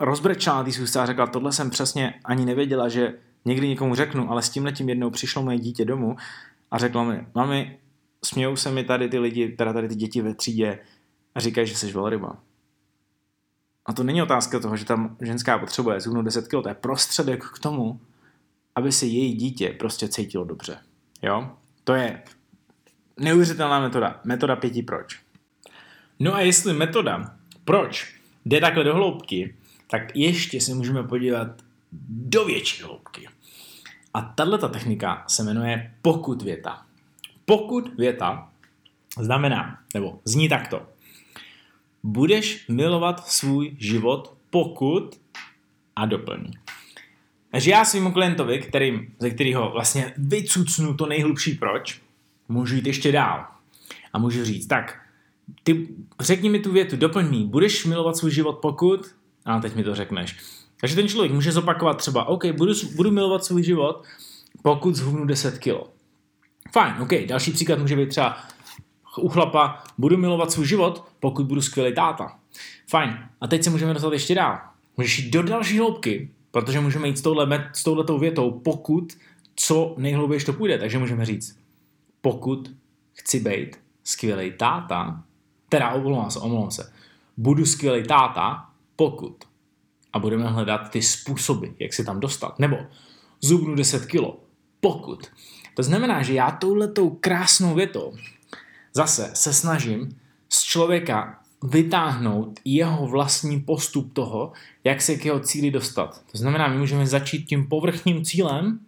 rozbrečela té a řekla, tohle jsem přesně ani nevěděla, že někdy někomu řeknu, ale s tím letím jednou přišlo moje dítě domů a řekla mi, mami, smějou se mi tady ty lidi, teda tady ty děti ve třídě a říkají, že jsi velryba. A to není otázka toho, že tam ženská potřebuje zhubnout 10 kg, to je prostředek k tomu, aby se její dítě prostě cítilo dobře. Jo? To je neuvěřitelná metoda. Metoda pěti proč. No a jestli metoda proč jde takhle do hloubky, tak ještě se můžeme podívat do větší hloubky. A tato technika se jmenuje pokud věta. Pokud věta znamená, nebo zní takto. Budeš milovat svůj život, pokud a doplň. Takže já svým klientovi, kterým, ze kterého vlastně vycucnu to nejhlubší proč, můžu jít ještě dál. A můžu říct, tak, ty řekni mi tu větu, doplň mi, budeš milovat svůj život pokud, a teď mi to řekneš. Takže ten člověk může zopakovat třeba, OK, budu, budu milovat svůj život, pokud zhubnu 10 kilo. Fajn, OK. Další příklad může být třeba u chlapa, budu milovat svůj život, pokud budu skvělý táta. Fajn. A teď se můžeme dostat ještě dál. Můžeš jít do další hloubky, protože můžeme jít s, touhle, s touhletou větou, pokud co nejhlouběji to půjde. Takže můžeme říct, pokud chci být skvělý táta, teda omlouvám se, omlouvám se, budu skvělý táta, pokud. A budeme hledat ty způsoby, jak se tam dostat. Nebo zubnu 10 kilo, pokud. To znamená, že já touhletou krásnou větou zase se snažím z člověka vytáhnout jeho vlastní postup toho, jak se k jeho cíli dostat. To znamená, my můžeme začít tím povrchním cílem,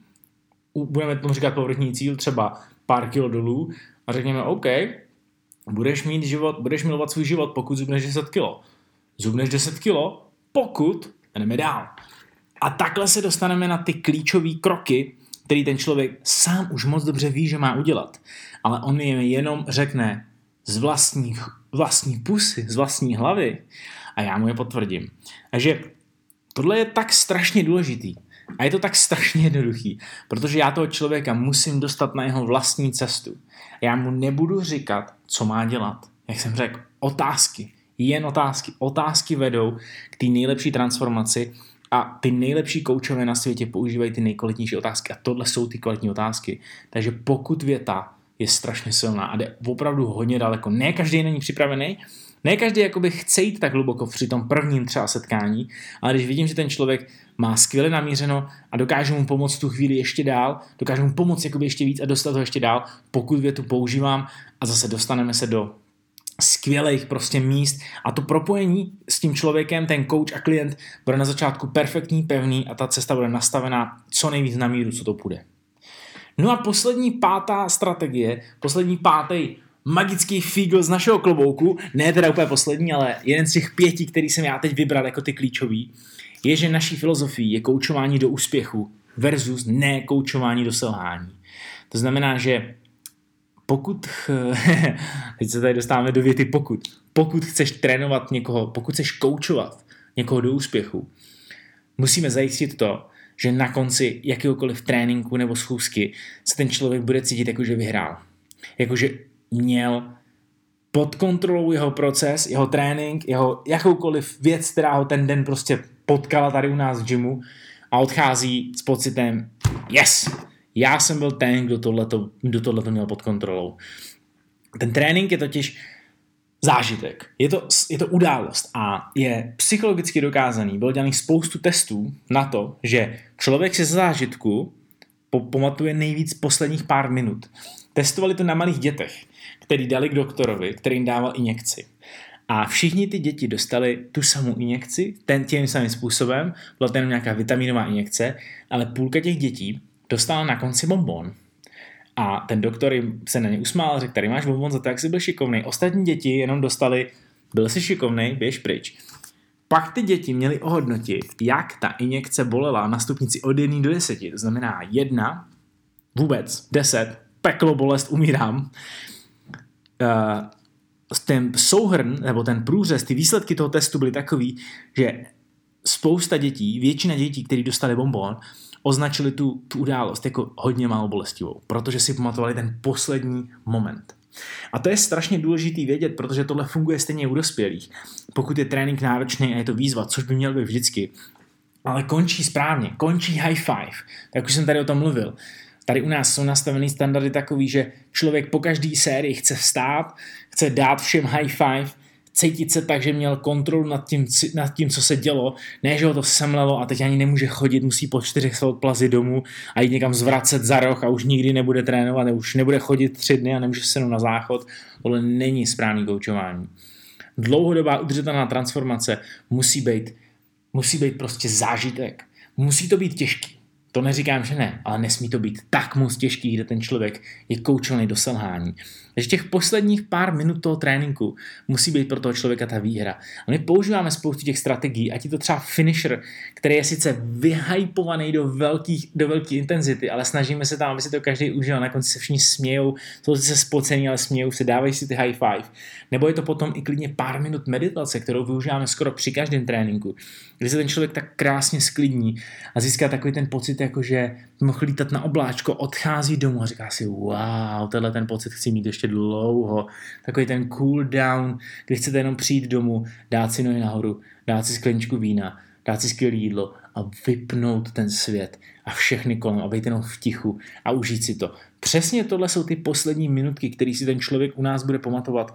budeme tomu říkat povrchní cíl, třeba pár kilo dolů, a řekněme, OK, budeš mít život, budeš milovat svůj život, pokud zubneš 10 kilo. Zubneš 10 kilo, pokud jdeme dál. A takhle se dostaneme na ty klíčové kroky, který ten člověk sám už moc dobře ví, že má udělat. Ale on jim jenom řekne z vlastních vlastní pusy, z vlastní hlavy a já mu je potvrdím. Takže tohle je tak strašně důležitý. A je to tak strašně jednoduchý, protože já toho člověka musím dostat na jeho vlastní cestu. Já mu nebudu říkat, co má dělat. Jak jsem řekl, otázky. Jen otázky. Otázky vedou k té nejlepší transformaci a ty nejlepší koučové na světě používají ty nejkvalitnější otázky a tohle jsou ty kvalitní otázky. Takže pokud věta je strašně silná a jde opravdu hodně daleko, ne každý není připravený, ne každý jakoby chce jít tak hluboko při tom prvním třeba setkání, ale když vidím, že ten člověk má skvěle namířeno a dokáže mu pomoct tu chvíli ještě dál, dokáže mu pomoct ještě víc a dostat ho ještě dál, pokud větu používám a zase dostaneme se do skvělých prostě míst a to propojení s tím člověkem, ten coach a klient bude na začátku perfektní, pevný a ta cesta bude nastavená co nejvíc na míru, co to půjde. No a poslední pátá strategie, poslední pátý magický fígl z našeho klobouku, ne teda úplně poslední, ale jeden z těch pěti, který jsem já teď vybral jako ty klíčový, je, že naší filozofií je koučování do úspěchu versus ne koučování do selhání. To znamená, že pokud, teď se tady dostáváme do věty pokud, pokud chceš trénovat někoho, pokud chceš koučovat někoho do úspěchu, musíme zajistit to, že na konci jakéhokoliv tréninku nebo schůzky se ten člověk bude cítit jako, že vyhrál. Jakože měl pod kontrolou jeho proces, jeho trénink, jeho jakoukoliv věc, která ho ten den prostě potkala tady u nás v gymu a odchází s pocitem yes, já jsem byl ten, kdo tohleto, kdo tohleto měl pod kontrolou. Ten trénink je totiž zážitek. Je to, je to událost a je psychologicky dokázaný. Bylo dělaný spoustu testů na to, že člověk se z zážitku pamatuje nejvíc posledních pár minut. Testovali to na malých dětech, který dali k doktorovi, který jim dával injekci. A všichni ty děti dostali tu samou injekci, ten tím samým způsobem, byla to jenom nějaká vitaminová injekce, ale půlka těch dětí dostala na konci bonbon. A ten doktor jim se na ně usmál, řekl, tady máš bonbon za to, jak jsi byl šikovný. Ostatní děti jenom dostali, byl jsi šikovný, běž pryč. Pak ty děti měly ohodnotit, jak ta injekce bolela na stupnici od 1 do 10. To znamená 1, vůbec, 10, peklo, bolest, umírám. Uh, ten souhrn, nebo ten průřez, ty výsledky toho testu byly takový, že spousta dětí, většina dětí, které dostali bonbon, označili tu, tu událost jako hodně málo bolestivou, protože si pamatovali ten poslední moment. A to je strašně důležitý vědět, protože tohle funguje stejně u dospělých. Pokud je trénink náročný a je to výzva, což by měl být vždycky, ale končí správně, končí high five, tak už jsem tady o tom mluvil. Tady u nás jsou nastavený standardy takový, že člověk po každý sérii chce vstát, chce dát všem high five, cítit se tak, že měl kontrolu nad tím, nad tím, co se dělo, ne, že ho to semlelo a teď ani nemůže chodit, musí po čtyřech se odplazit domů a jít někam zvracet za roh a už nikdy nebude trénovat, už nebude chodit tři dny a nemůže se na záchod. Tohle není správný koučování. Dlouhodobá udržitelná transformace musí být, musí být prostě zážitek. Musí to být těžký. To neříkám, že ne, ale nesmí to být tak moc těžký, kde ten člověk je koučovaný do selhání. Takže těch posledních pár minut toho tréninku musí být pro toho člověka ta výhra. A my používáme spoustu těch strategií, ať je to třeba finisher, který je sice vyhypovaný do, velkých, do velké intenzity, ale snažíme se tam, aby si to každý užil, na konci se všichni smějou, jsou se spocený, ale smějou se, dávají si ty high five. Nebo je to potom i klidně pár minut meditace, kterou využíváme skoro při každém tréninku, kdy se ten člověk tak krásně sklidní a získá takový ten pocit, jako že mohl lítat na obláčko, odchází domů a říká si, wow, tenhle ten pocit chci mít ještě dlouho. Takový ten cool down, kdy chcete jenom přijít domů, dát si nohy nahoru, dát si skleničku vína, dát si skvělé jídlo a vypnout ten svět a všechny kolem a být jenom v tichu a užít si to. Přesně tohle jsou ty poslední minutky, které si ten člověk u nás bude pamatovat.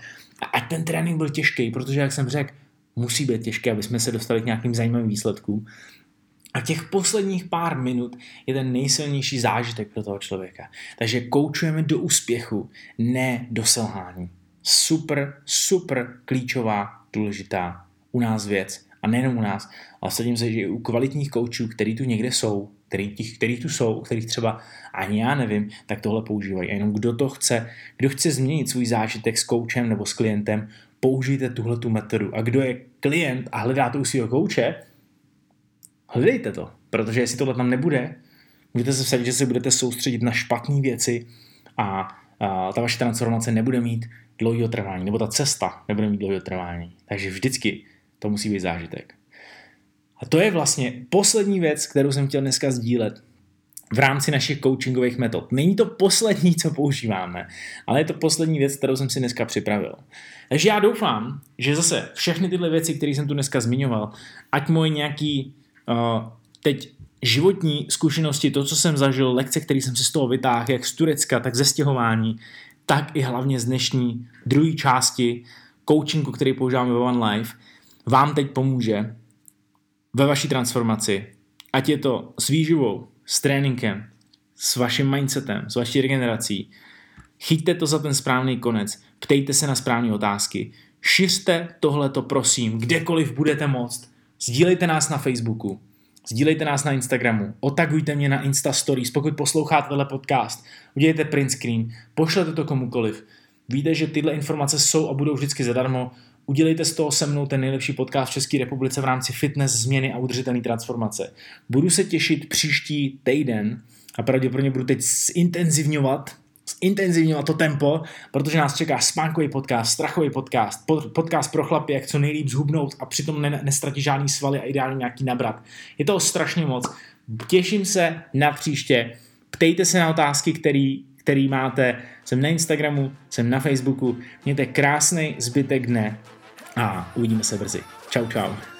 A ten trénink byl těžký, protože, jak jsem řekl, musí být těžké, aby jsme se dostali k nějakým zajímavým výsledkům. A těch posledních pár minut je ten nejsilnější zážitek pro toho člověka. Takže koučujeme do úspěchu, ne do selhání. Super, super klíčová, důležitá u nás věc. A nejenom u nás, ale sadím se, že i u kvalitních koučů, který tu někde jsou, který, těch, který tu jsou, kterých třeba ani já nevím, tak tohle používají. A jenom kdo to chce, kdo chce změnit svůj zážitek s koučem nebo s klientem, použijte tuhle tu metodu. A kdo je klient a hledá tu svého kouče, hledejte to, protože jestli tohle tam nebude, můžete se vsadit, že se budete soustředit na špatné věci a uh, ta vaše transformace nebude mít dlouhého trvání, nebo ta cesta nebude mít dlouhého trvání. Takže vždycky to musí být zážitek. A to je vlastně poslední věc, kterou jsem chtěl dneska sdílet v rámci našich coachingových metod. Není to poslední, co používáme, ale je to poslední věc, kterou jsem si dneska připravil. Takže já doufám, že zase všechny tyhle věci, které jsem tu dneska zmiňoval, ať moje nějaký teď životní zkušenosti, to, co jsem zažil, lekce, které jsem si z toho vytáhl, jak z Turecka, tak ze stěhování, tak i hlavně z dnešní druhé části coachingu, který používáme ve One Life, vám teď pomůže ve vaší transformaci, ať je to s výživou, s tréninkem, s vaším mindsetem, s vaší regenerací. Chyťte to za ten správný konec, ptejte se na správné otázky, šiřte tohleto prosím, kdekoliv budete moct. Sdílejte nás na Facebooku, sdílejte nás na Instagramu, otagujte mě na Insta Stories, pokud posloucháte tenhle podcast, udělejte print screen, pošlete to komukoliv. Víte, že tyhle informace jsou a budou vždycky zadarmo, Udělejte z toho se mnou ten nejlepší podcast v České republice v rámci fitness, změny a udržitelné transformace. Budu se těšit příští týden a pravděpodobně budu teď zintenzivňovat zintenzivňovat to tempo, protože nás čeká spánkový podcast, strachový podcast, podcast pro chlapy, jak co nejlíp zhubnout a přitom ne, nestratit žádný svaly a ideálně nějaký nabrat. Je toho strašně moc. Těším se na příště. Ptejte se na otázky, který, který máte. Jsem na Instagramu, jsem na Facebooku. Mějte krásný zbytek dne a uvidíme se brzy. Čau, čau.